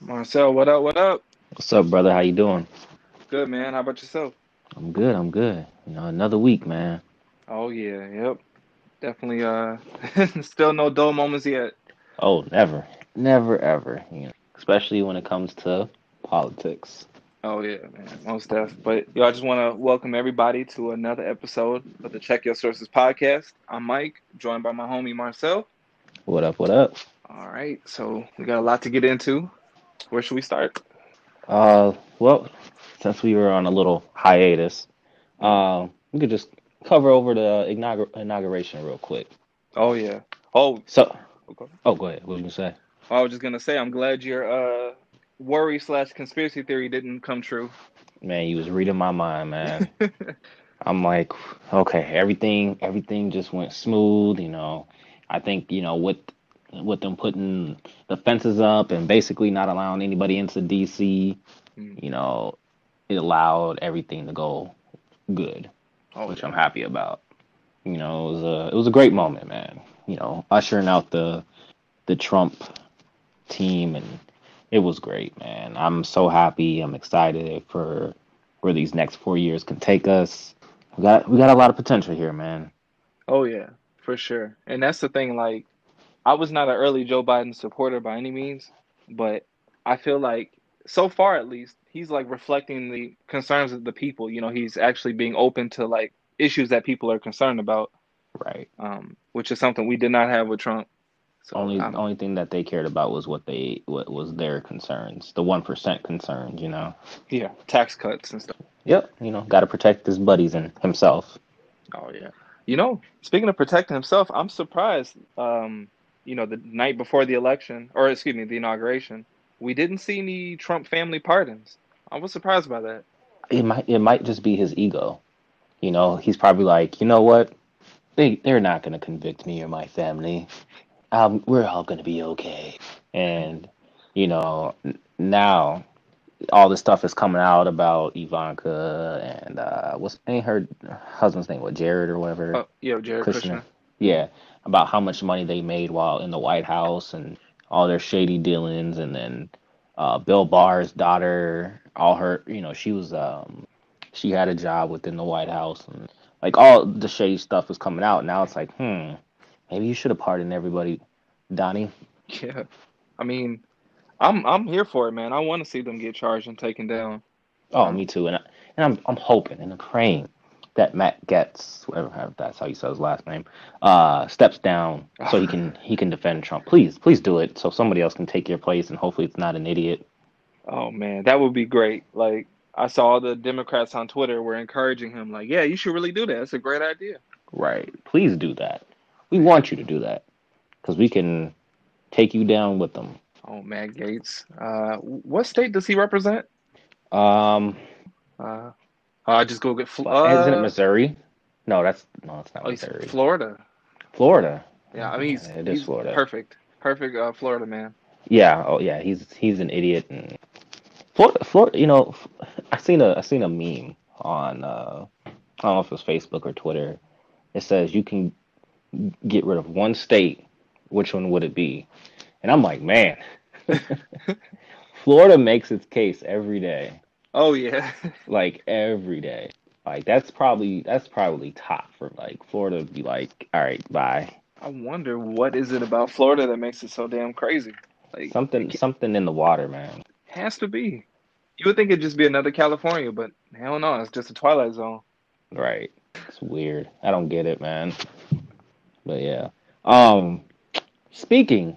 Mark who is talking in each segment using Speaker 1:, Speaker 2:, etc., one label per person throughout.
Speaker 1: Marcel, what up? What up?
Speaker 2: What's up, brother? How you doing?
Speaker 1: Good, man. How about yourself?
Speaker 2: I'm good. I'm good. You know, another week, man.
Speaker 1: Oh yeah, yep. Definitely uh still no dull moments yet.
Speaker 2: Oh, never, never, ever. You know, especially when it comes to politics.
Speaker 1: Oh yeah, man. Most def. But yo, I just want to welcome everybody to another episode of the Check Your Sources podcast. I'm Mike, joined by my homie Marcel.
Speaker 2: What up? What up?
Speaker 1: All right, so we got a lot to get into. Where should we start?
Speaker 2: Uh, well, since we were on a little hiatus, um, we could just cover over the inaugur- inauguration real quick.
Speaker 1: Oh yeah. Oh,
Speaker 2: So,
Speaker 1: okay.
Speaker 2: oh, go ahead. What was you gonna say?
Speaker 1: I was just gonna say I'm glad your uh worry slash conspiracy theory didn't come true.
Speaker 2: Man, you was reading my mind, man. I'm like, okay, everything, everything just went smooth. You know, I think you know with with them putting the fences up and basically not allowing anybody into DC.
Speaker 1: Mm.
Speaker 2: You know, it allowed everything to go good,
Speaker 1: Oh
Speaker 2: which
Speaker 1: yeah.
Speaker 2: I'm happy about. You know, it was a it was a great moment, man. You know, ushering out the the Trump team and it was great, man. I'm so happy. I'm excited for where these next four years can take us. We got we got a lot of potential here, man.
Speaker 1: Oh yeah, for sure. And that's the thing, like I was not an early Joe Biden supporter by any means, but I feel like so far at least, he's like reflecting the concerns of the people. You know, he's actually being open to like issues that people are concerned about,
Speaker 2: Right.
Speaker 1: um, which is something we did not have with Trump. So
Speaker 2: Only
Speaker 1: um,
Speaker 2: only thing that they cared about was what they what was their concerns, the one percent concerns. You know.
Speaker 1: yeah, tax cuts and stuff.
Speaker 2: Yep. You know, got to protect his buddies and himself.
Speaker 1: Oh yeah. You know, speaking of protecting himself, I'm surprised. Um, you know, the night before the election, or excuse me, the inauguration, we didn't see any Trump family pardons. I was surprised by that.
Speaker 2: It might it might just be his ego. You know, he's probably like, you know what? They they're not gonna convict me or my family. Um, we're all gonna be okay. And you know, now all this stuff is coming out about Ivanka and uh, what's ain't her husband's name? What Jared or whatever
Speaker 1: Oh, yeah, Jared?
Speaker 2: Kushner. Yeah, about how much money they made while in the White House and all their shady dealings, and then uh, Bill Barr's daughter, all her, you know, she was um, she had a job within the White House, and like all the shady stuff was coming out. Now it's like, hmm, maybe you should have pardoned everybody, Donnie.
Speaker 1: Yeah. I mean, I'm I'm here for it, man. I want to see them get charged and taken down.
Speaker 2: Oh, me too. And I, and I'm I'm hoping and I'm praying that Matt Getz, whatever that's how you say his last name, uh, steps down so he can he can defend Trump. Please, please do it so somebody else can take your place and hopefully it's not an idiot.
Speaker 1: oh man, that would be great. Like I saw the Democrats on Twitter were encouraging him, like, yeah, you should really do that. That's a great idea.
Speaker 2: Right. Please do that. We want you to do that because we can take you down with them.
Speaker 1: Oh, Matt Gaetz. Uh, what state does he represent?
Speaker 2: Um,
Speaker 1: Uh, I just go get. Fl-
Speaker 2: isn't it
Speaker 1: uh,
Speaker 2: Missouri? No, that's no, it's not
Speaker 1: oh,
Speaker 2: Missouri.
Speaker 1: Florida.
Speaker 2: Florida.
Speaker 1: Yeah, I mean he's
Speaker 2: Yeah, it is
Speaker 1: he's
Speaker 2: Florida.
Speaker 1: perfect, perfect uh, Florida man.
Speaker 2: Yeah. Oh, yeah. He's he's an idiot. And Florida, Florida. You know, I seen a I seen a meme on uh, I don't know if it was Facebook or Twitter. It says you can get rid of one state. Which one would it be? And I'm like, man, Florida makes its case every day.
Speaker 1: Oh yeah,
Speaker 2: like every day. Like that's probably that's probably top for like Florida to be like, all right, bye.
Speaker 1: I wonder what is it about Florida that makes it so damn crazy. Like
Speaker 2: Something something in the water, man.
Speaker 1: has to be. You would think it'd just be another California, but hell no, it's just a twilight zone.
Speaker 2: Right. It's weird. I don't get it, man. But yeah. Um speaking,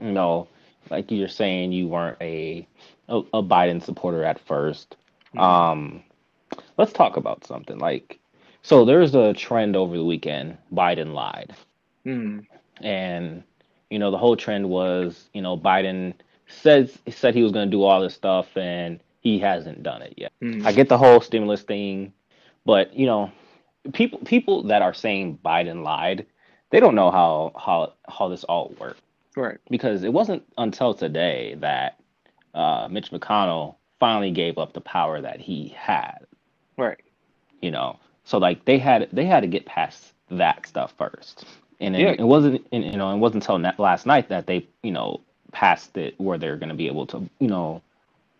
Speaker 2: you know, like you're saying you weren't a a, a Biden supporter at first. Um let's talk about something. Like so there's a trend over the weekend, Biden lied.
Speaker 1: Hmm.
Speaker 2: and you know the whole trend was you know Biden says said he was going to do all this stuff and he hasn't done it yet.
Speaker 1: Hmm.
Speaker 2: I get the whole stimulus thing, but you know people people that are saying Biden lied, they don't know how how how this all worked
Speaker 1: Right.
Speaker 2: because it wasn't until today that uh, Mitch McConnell finally gave up the power that he had.
Speaker 1: Right.
Speaker 2: You know, so like they had they had to get past that stuff first, and it,
Speaker 1: Yeah.
Speaker 2: it wasn't and, you know it wasn't until last night that they you know passed it where they're going to be able to, you know,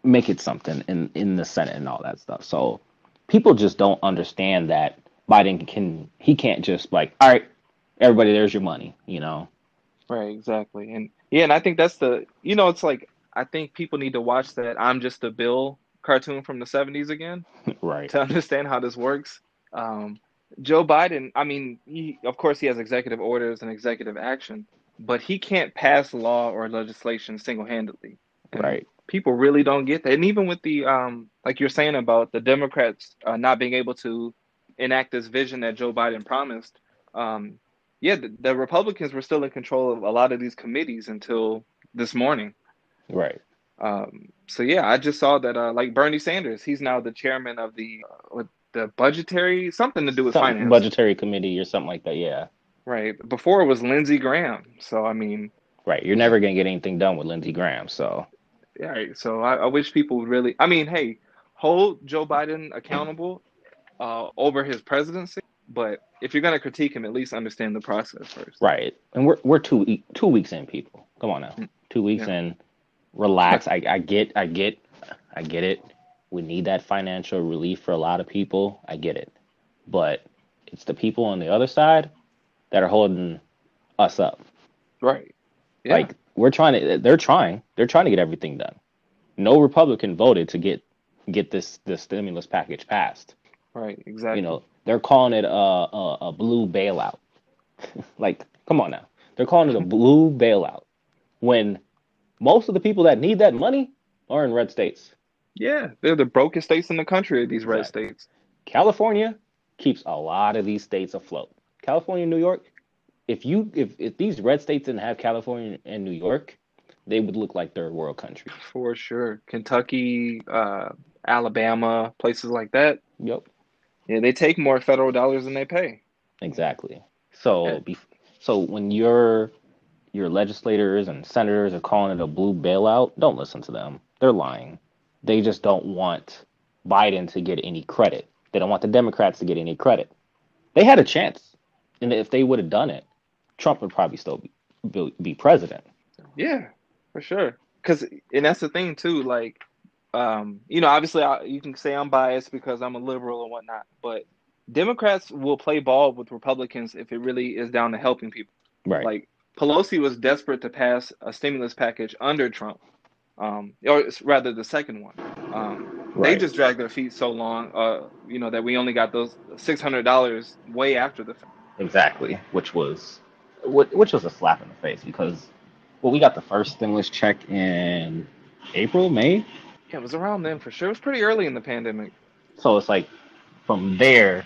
Speaker 2: make it something in in the Senate and all that stuff. So people just don't understand that Biden can he can't just like, all right, everybody, there's your money, you know.
Speaker 1: Right, exactly. And yeah, and I think that's the you know, it's like I think people need to watch that I'm just a bill cartoon from the 70s again
Speaker 2: right.
Speaker 1: to understand how this works. Um, Joe Biden, I mean, he, of course, he has executive orders and executive action, but he can't pass law or legislation single handedly.
Speaker 2: Right.
Speaker 1: People really don't get that. And even with the, um, like you're saying about the Democrats uh, not being able to enact this vision that Joe Biden promised, um, yeah, the, the Republicans were still in control of a lot of these committees until this morning.
Speaker 2: Right.
Speaker 1: Um, so yeah, I just saw that uh, like Bernie Sanders, he's now the chairman of the uh, the budgetary something to do with
Speaker 2: Something
Speaker 1: finance,
Speaker 2: budgetary committee or something like that. Yeah.
Speaker 1: right? Before it was Lindsey Graham. So I mean,
Speaker 2: Right. You're never gonna get anything done with Lindsey Graham. So
Speaker 1: yeah. right, So I, I wish people would really. I mean, hey, hold Joe Biden accountable uh, over his presidency, but if you're gonna critique him, at least understand the process first.
Speaker 2: right, and we're we're two two weeks in, people. Come on now, two weeks
Speaker 1: Yeah.
Speaker 2: in. Relax. I I get I get I get it. We need that financial relief for a lot of people. I get it, but it's the people on the other side that are holding us up.
Speaker 1: Right. Yeah.
Speaker 2: Like we're trying to, they're trying, they're trying to get everything done. No Republican voted to get get this this stimulus package passed.
Speaker 1: right. Exactly.
Speaker 2: You know, they're calling it a a, a blue bailout. like, come on now, they're calling it a blue bailout when most of the people that need that money are in red states.
Speaker 1: Yeah, they're the brokest states in the country. These red
Speaker 2: Exactly.
Speaker 1: states.
Speaker 2: California keeps a lot of these states afloat. California, New York. If you if if these red states didn't have California and New York, they would look like third world countries.
Speaker 1: For sure. Kentucky, uh, Alabama, places like that.
Speaker 2: Yep.
Speaker 1: Yeah, they take more federal dollars than they pay.
Speaker 2: Exactly. So,
Speaker 1: Yeah.
Speaker 2: so when your your legislators and senators are calling it a blue bailout, don't listen to them. They're lying. They just don't want Biden to get any credit. They don't want the Democrats to get any credit. They had a chance, and if they would have done it, Trump would probably still be be, be president.
Speaker 1: Yeah, for sure. Cause, and that's the thing too. Like, um, you know, obviously, I, you can say I'm biased because I'm a liberal and whatnot, but Democrats will play ball with Republicans if it really is down to helping people.
Speaker 2: Right.
Speaker 1: Like Pelosi was desperate to pass a stimulus package under Trump, um, or rather the second one. Um, They just dragged their feet so long, uh, you know, that we only got those six hundred dollars way after the fact.
Speaker 2: Exactly, which was which was a slap in the face because well, we got the first stimulus check in April, May.
Speaker 1: Yeah, it was around then for sure. It was pretty early in the pandemic.
Speaker 2: So it's like from there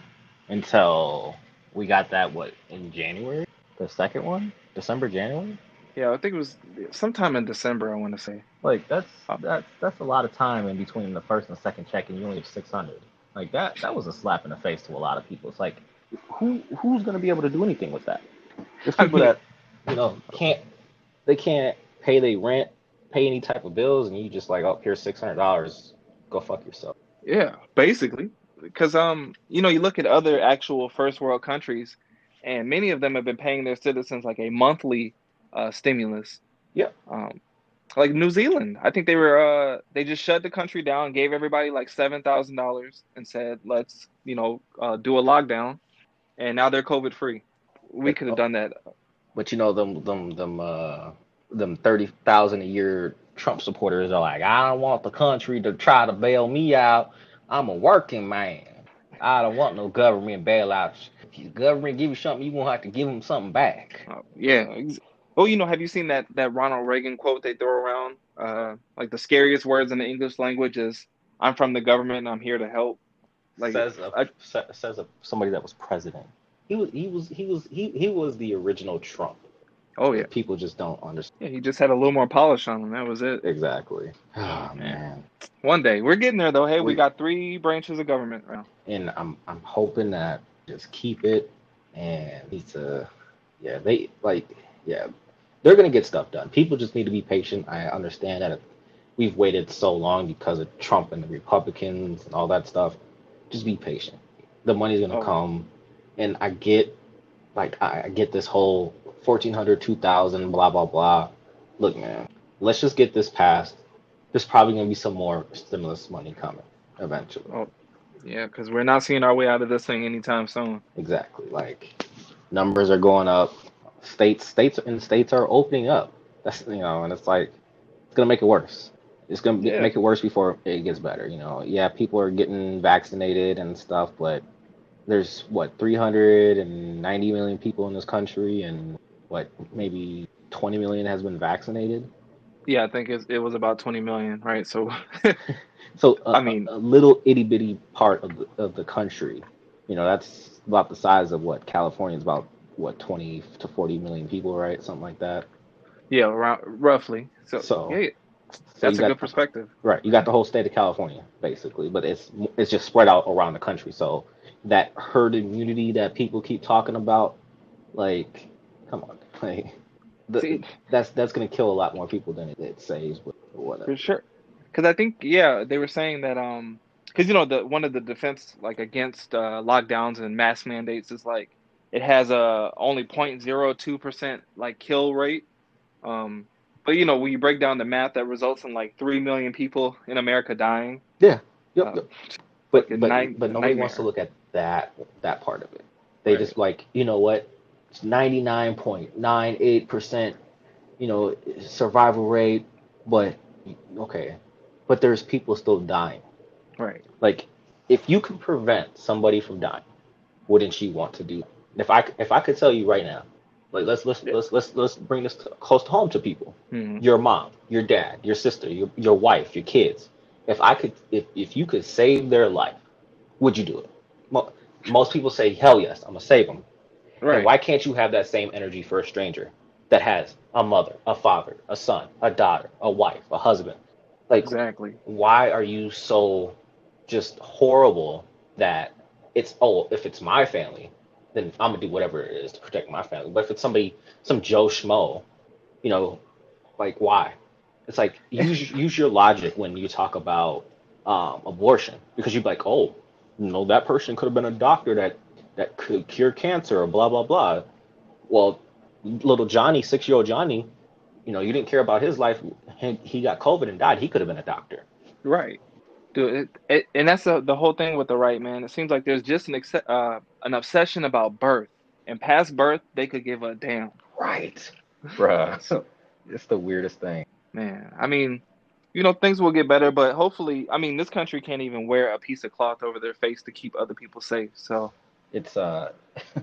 Speaker 2: until we got that what in January, the second one, December, January.
Speaker 1: Yeah, I think it was sometime in December. I want to say.
Speaker 2: Like that's
Speaker 1: Oh.
Speaker 2: that's that's a lot of time in between the first and second check, and you only have six hundred. Like that that was a slap in the face to a lot of people. It's like who who's gonna be able to do anything with that? There's
Speaker 1: I
Speaker 2: people
Speaker 1: mean-
Speaker 2: that you know can't they can't pay their rent, pay any type of bills, and you just like oh here's six hundred dollars, go fuck yourself.
Speaker 1: Yeah, basically, because um, you know, you look at other actual first world countries, and many of them have been paying their citizens like a monthly uh, stimulus.
Speaker 2: Yeah.
Speaker 1: Um, like New Zealand, I think they were uh, they just shut the country down, gave everybody like seven thousand dollars, and said let's you know uh, do a lockdown, and now they're COVID free. We could have done that.
Speaker 2: But you know them them them uh them thirty thousand a year Trump supporters are like, I don't want the country to try to bail me out. I'm a working man. I don't want no government bailouts. If the government give you something, you won't have to give them something back.
Speaker 1: Uh, yeah. Oh, you know, have you seen that that Ronald Reagan quote they throw around? Uh, like the scariest words in the English language is "I'm from the government. and I'm here to help." Like,
Speaker 2: says a,
Speaker 1: I-
Speaker 2: says a, somebody that was president. He was he was he was he, he was the original Trump.
Speaker 1: oh yeah,
Speaker 2: People just don't understand.
Speaker 1: yeah. He just had a little more polish on him. That was it.
Speaker 2: Exactly. Oh man.
Speaker 1: One day we're getting there though. Hey, we
Speaker 2: We-
Speaker 1: got three branches of government right now.
Speaker 2: and I'm I'm hoping that just keep it and need to uh, yeah they like yeah they're gonna get stuff done. People just need to be patient. I understand that we've waited so long because of Trump and the Republicans and all that stuff. Just be patient. The money's gonna
Speaker 1: Oh.
Speaker 2: come, and I get like I, I get this whole 1400 2000 blah blah blah. Look man, let's just get this passed. There's probably gonna be some more stimulus money coming eventually.
Speaker 1: Oh, yeah, because we're not seeing our way out of this thing anytime soon.
Speaker 2: Exactly. Like numbers are going up. States states and states are opening up. That's you know, and it's like it's gonna make it worse. It's gonna
Speaker 1: Yeah.
Speaker 2: make it worse before it gets better. You know, yeah, people are getting vaccinated and stuff, but there's what 390 million people in this country, and what maybe 20 million has been vaccinated.
Speaker 1: Yeah, I think it, it was about 20 million, right? So,
Speaker 2: So uh,
Speaker 1: I mean-
Speaker 2: a little itty bitty part of the, of the country, you know, that's about the size of what California is about. What 20 to 40 million people, right? Something like that.
Speaker 1: yeah, around, roughly. So,
Speaker 2: So,
Speaker 1: yeah, that's
Speaker 2: you
Speaker 1: a
Speaker 2: got-
Speaker 1: good perspective.
Speaker 2: Right, you got the whole state of California basically, but it's it's just spread out around the country. So that herd immunity that people keep talking about, like, come on, like, the,
Speaker 1: See-
Speaker 2: that's that's gonna kill a lot more people than it, it saves, but whatever.
Speaker 1: For sure. Because I think, yeah, they were saying that, um, because you know, the one of the defense like against uh, lockdowns and mask mandates is like it has a only 0.02 percent like kill rate. Um, but you know, when you break down the math, that results in like three million people in America dying.
Speaker 2: Yep,
Speaker 1: Uh,
Speaker 2: yep. But but,
Speaker 1: night-
Speaker 2: but nobody wants to look at that that part of it. They
Speaker 1: Right.
Speaker 2: just like, you know what? It's ninety nine point nine eight percent, you know, survival rate, but okay. But there's people still dying.
Speaker 1: Right.
Speaker 2: Like, if you could prevent somebody from dying, wouldn't you want to do? If I if I could tell you right now, like let's let's
Speaker 1: Yeah.
Speaker 2: let's let's let's bring this close to home to people.
Speaker 1: hmm
Speaker 2: Your mom, your dad, your sister, your your wife, your kids. If I could, if if you could save their life, would you do it? Mo- Most people say, hell yes, I'm gonna save them.
Speaker 1: Right.
Speaker 2: And why can't you have that same energy for a stranger that has a mother, a father, a son, a daughter, a wife, a husband? Like,
Speaker 1: Exactly.
Speaker 2: why are you so just horrible that it's oh if it's my family then i'm gonna do whatever it is to protect my family. But if it's somebody some joe schmo you know like why? It's like use use your logic when you talk about um, abortion. Because you'd be like oh you know that person could have been a doctor that that could cure cancer or blah blah blah. Well little johnny six year old johnny you know you didn't care about his life he, he got covid and died he could have been a doctor
Speaker 1: Right. Dude, it, it, and that's the the whole thing with the right, man. It seems like there's just an ex- uh, an obsession about birth, and past birth, they could give a damn.
Speaker 2: Right. Bruh. it's the weirdest thing.
Speaker 1: Man, I mean, you know, things will get better, but hopefully, I mean, this country can't even wear a piece of cloth over their face to keep other people safe. So,
Speaker 2: It's uh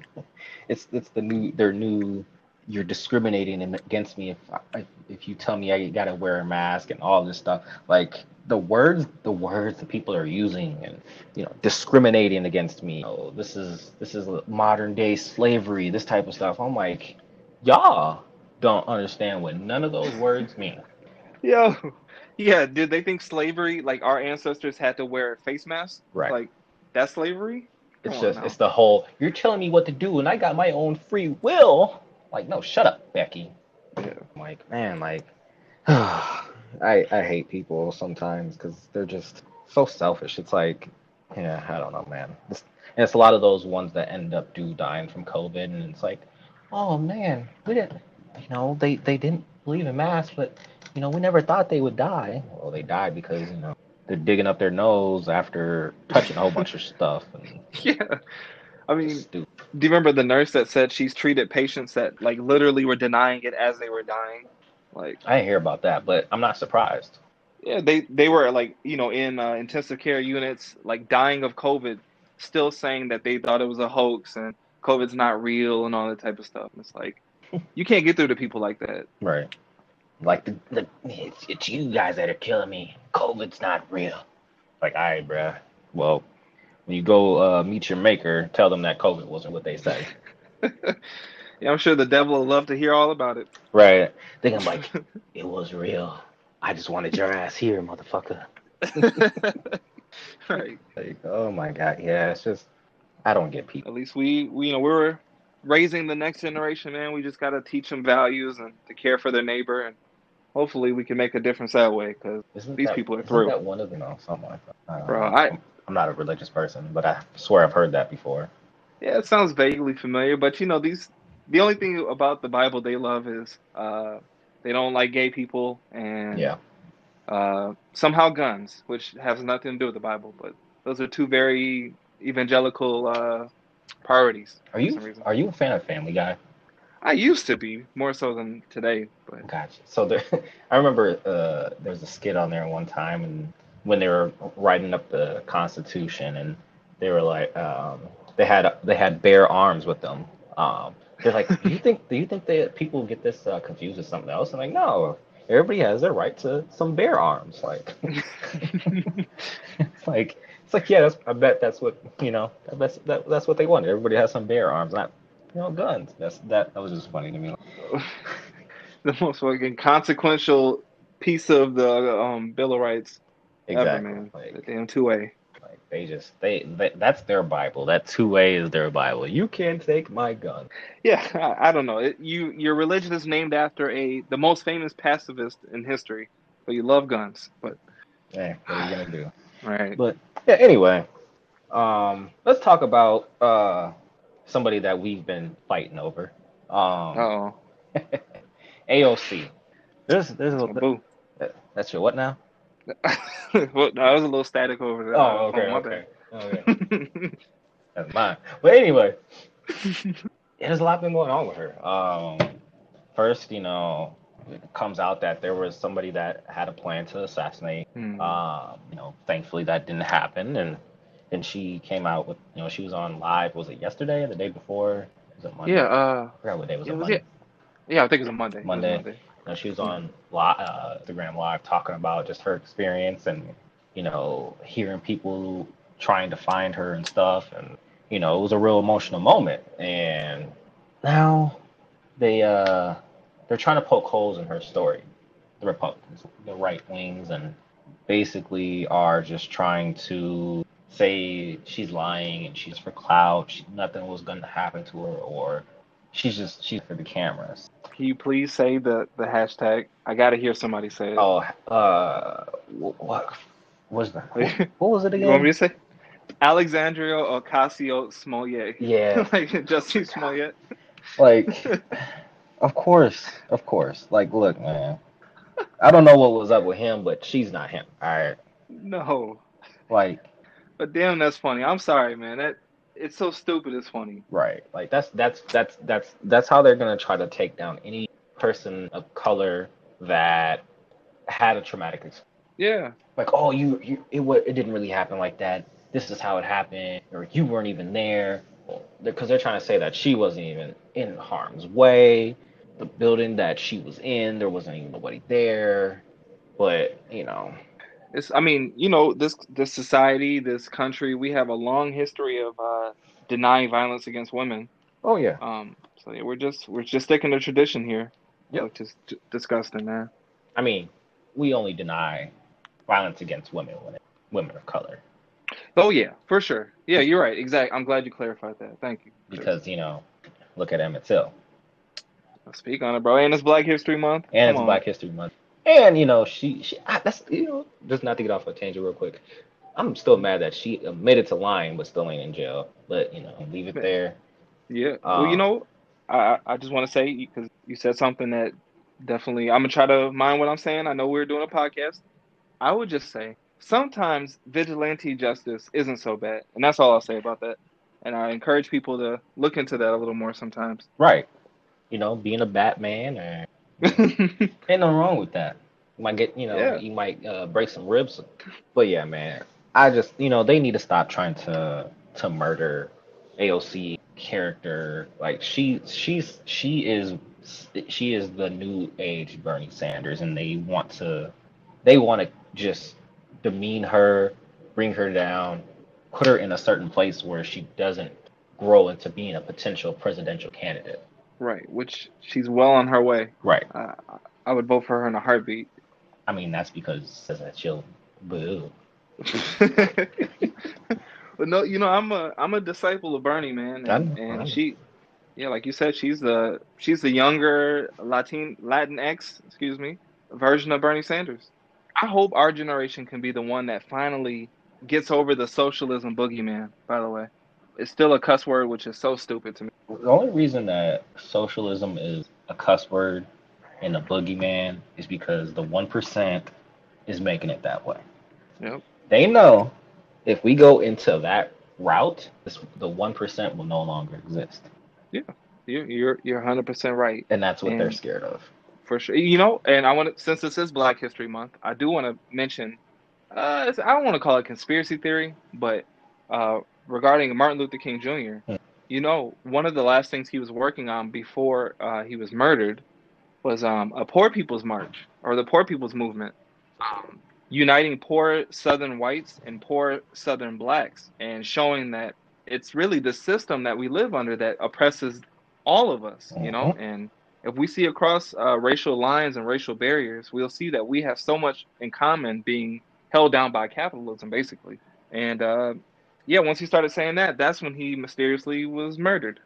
Speaker 2: it's it's the new their new you're discriminating against me if I, if you tell me I gotta wear a mask and all this stuff. Like the words the words that people are using and you know discriminating against me. Oh, this is this is modern day slavery, this type of stuff. I'm like, y'all don't understand what none of those words mean.
Speaker 1: yo, yeah, did they think slavery, like our ancestors had to wear face masks?
Speaker 2: Right.
Speaker 1: Like, that's slavery?
Speaker 2: It's
Speaker 1: Come
Speaker 2: just it's the whole you're telling me what to do and I got my own free will. Like, no, shut up, Becky.
Speaker 1: Yeah.
Speaker 2: I'm like, man, like I I hate people sometimes because they're just so selfish. It's like, yeah, I don't know, man. It's, and it's a lot of those ones that end up do dying from COVID, and it's like, oh man, we didn't, you know, they they didn't believe in masks, but you know, we never thought they would die. Well, they died because you know they're digging up their nose after touching a whole bunch of stuff and
Speaker 1: Yeah. I mean,
Speaker 2: stupid.
Speaker 1: Do you remember the nurse that said she's treated patients that like literally were denying it as they were dying? Like,
Speaker 2: I didn't hear about that, but I'm not surprised.
Speaker 1: yeah, they they were like, you know, in uh, intensive care units, like dying of COVID, still saying that they thought it was a hoax and COVID's not real and all that type of stuff. It's like you can't get through to people like that.
Speaker 2: Right. Like the, the it's, it's you guys that are killing me. COVID's not real. Like, all right, bruh. Well, when you go uh, meet your maker, tell them that COVID wasn't what they say.
Speaker 1: Yeah, I'm sure the devil would love to hear all about it.
Speaker 2: Right. They can like, it was real. I just wanted your ass here, motherfucker.
Speaker 1: right.
Speaker 2: Like, oh my god, yeah. It's just, I don't get people.
Speaker 1: At least we, we, you know, we're raising the next generation, man. We just got to teach them values and to care for their neighbor, and hopefully we can make a difference that way. Because These
Speaker 2: that-
Speaker 1: people are through.
Speaker 2: That one of them, something like that. I
Speaker 1: Bro,
Speaker 2: know.
Speaker 1: I-
Speaker 2: I'm not a religious person, but I swear I've heard that before.
Speaker 1: yeah, it sounds vaguely familiar, but you know, these the only thing about the Bible they love is uh, They don't like gay people, and
Speaker 2: Yeah.
Speaker 1: uh, somehow guns, which has nothing to do with the Bible, but those are two very evangelical uh, priorities.
Speaker 2: Are you are you a fan of Family Guy?
Speaker 1: I used to be more so than today, but
Speaker 2: Gotcha. So there, I remember uh, there was a skit on there one time, and when they were writing up the Constitution, and they were like, um, they had they had bare arms with them. Um, they're like, do you think do you think that people get this uh, confused with something else? I'm like, no, everybody has their right to some bare arms. Like, it's like it's like yeah, that's, I bet that's what you know. I bet that, that's what they want. Everybody has some bare arms, not you know guns. That's that. That was just funny to me.
Speaker 1: the most fucking consequential piece of the um, Bill of Rights ever,
Speaker 2: Exactly.
Speaker 1: man. The damn 2A.
Speaker 2: like they just they, they that's their Bible. That 2A is their Bible. You can't take my gun.
Speaker 1: Yeah, I, I don't know. It, you your religion is named after a the most famous pacifist in history, but you love guns. But
Speaker 2: Eh, what are you gonna do?
Speaker 1: right,
Speaker 2: But yeah, anyway, um, let's talk about uh somebody that we've been fighting over. Um,
Speaker 1: oh,
Speaker 2: AOC. There's there's a
Speaker 1: boo.
Speaker 2: that's your what now?
Speaker 1: Well, no, I was a little static over there.
Speaker 2: Oh, okay,
Speaker 1: my
Speaker 2: okay, okay. That's mine. But anyway, there's a lot been going on with her. Um, first, you know, it comes out that there was somebody that had a plan to assassinate.
Speaker 1: Hmm.
Speaker 2: Um, you know, thankfully that didn't happen, and and she came out with, you know, she was on live. Was it yesterday or the day before? Was it Monday?
Speaker 1: yeah, uh,
Speaker 2: I forgot what day was
Speaker 1: it was
Speaker 2: Monday.
Speaker 1: it. Yeah, I think it was a Monday. It was
Speaker 2: Monday. She was on uh, Instagram Live talking about just her experience and, you know, hearing people trying to find her and stuff. And, you know, it was a real emotional moment. And now they, uh, they're trying to poke holes in her story. The Republicans, the right wings, and basically are just trying to say she's lying and she's for clout. She, nothing was going to happen to her, or she's just she's for the cameras.
Speaker 1: Can you please say the the hashtag? I gotta hear somebody say it.
Speaker 2: Oh, uh, what was that? What, was it again?
Speaker 1: you want me to say? Alexandria Ocasio Smollett.
Speaker 2: Yeah,
Speaker 1: like Jussie Smollett.
Speaker 2: like, of course, of course. Like, look, man, I don't know what was up with him, but she's not him. All right,
Speaker 1: no,
Speaker 2: like,
Speaker 1: but damn, that's funny. I'm sorry, man. That it's so stupid. It's funny.
Speaker 2: right, like that's that's that's that's that's how they're gonna try to take down any person of color that had a traumatic experience.
Speaker 1: Yeah,
Speaker 2: like, oh, you, you it it didn't really happen like that. This is how it happened, or you weren't even there, because they're trying to say that she wasn't even in harm's way. The building that she was in, there wasn't even nobody there. But you know,
Speaker 1: it's. I mean, you know, this this society, this country, we have a long history of uh, denying violence against women.
Speaker 2: oh yeah,
Speaker 1: Um, so yeah, we're just we're just sticking to tradition here. Which is d- disgusting, man.
Speaker 2: I mean, we only deny violence against women when it, women of color
Speaker 1: Oh yeah, for sure. Yeah, you're right. Exactly. I'm glad you clarified that. Thank you.
Speaker 2: because you know, look at Emmett Till,
Speaker 1: Speak on it, bro. And it's Black History Month.
Speaker 2: and
Speaker 1: Come
Speaker 2: it's
Speaker 1: on.
Speaker 2: Black History Month, and you know, she she I, that's you know, just not to get off a tangent real quick. I'm still mad that she admitted to lying but still ain't in jail. But you know, leave it there.
Speaker 1: Yeah. well, you
Speaker 2: Um,
Speaker 1: know, I I I just want to say because you said something that definitely I'm gonna try to mind what I'm saying. I know we're doing a podcast. I would just say sometimes vigilante justice isn't so bad, and that's all I'll say about that. And I encourage people to look into that a little more sometimes.
Speaker 2: Right. You know, being a Batman or ain't nothing wrong with that. You might get, you know,
Speaker 1: Yeah.
Speaker 2: you might uh, break some ribs. But yeah, man, I just, you know, they need to stop trying to to murder AOC character. Like she, she's, she is, she is the new age Bernie Sanders, and they want to, they want to just demean her, bring her down, put her in a certain place where she doesn't grow into being a potential presidential candidate.
Speaker 1: Right, which she's well on her way.
Speaker 2: Right.
Speaker 1: I I would vote for her in a heartbeat.
Speaker 2: I mean, that's because says that she'll boo.
Speaker 1: but no, you know, I'm a I'm a disciple of Bernie, man, and, and she, yeah, like you said, she's the she's the younger Latin Latinx, excuse me, version of Bernie Sanders. I hope our generation can be the one that finally gets over the socialism boogeyman. By the way, it's still a cuss word, which is so stupid to me.
Speaker 2: The only reason that socialism is a cuss word and a boogeyman is because the one percent is making it that way.
Speaker 1: Yep.
Speaker 2: They know if we go into that route, this, the one percent will no longer exist,
Speaker 1: You you're you're 100% right.
Speaker 2: and that's what they're scared of.
Speaker 1: for sure. You know, and I want to since this is Black History Month, I do want to mention uh it's, I don't want to call it conspiracy theory, but uh regarding Martin Luther King Jr.
Speaker 2: Hmm.
Speaker 1: You know, one of the last things he was working on before uh, he was murdered was um, a poor people's march or the poor people's movement, um, uniting poor Southern whites and poor Southern blacks, and showing that it's really the system that we live under that oppresses all of us. You know, and if we see across uh, racial lines and racial barriers, we'll see that we have so much in common being held down by capitalism, basically. And uh, yeah, once he started saying that, that's when he mysteriously was murdered.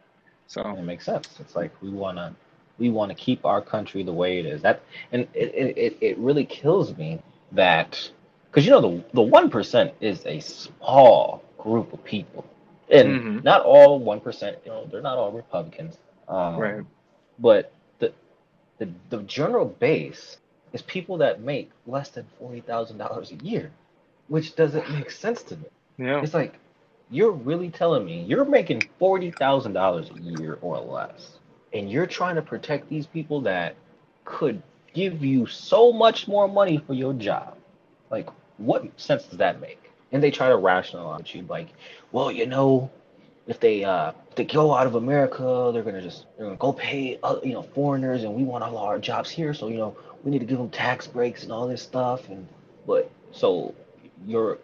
Speaker 1: So
Speaker 2: It makes sense. It's like we wanna we wanna keep our country the way it is. That and it it, it, really kills me that because you know the the one percent is a small group of people, and
Speaker 1: Mhm.
Speaker 2: not all one percent. You know, they're not all Republicans. Um,
Speaker 1: right,
Speaker 2: But the the the general base is people that make less than forty thousand dollars a year, which doesn't make sense to me.
Speaker 1: yeah,
Speaker 2: It's like you're really telling me you're making forty thousand dollars a year or less, and you're trying to protect these people that could give you so much more money for your job. Like, what sense does that make? And they try to rationalize you like, well, you know, if they uh if they go out of America, they're gonna just they're gonna go pay uh, you know foreigners, and we want all our jobs here, so you know we need to give them tax breaks and all this stuff. And but so you're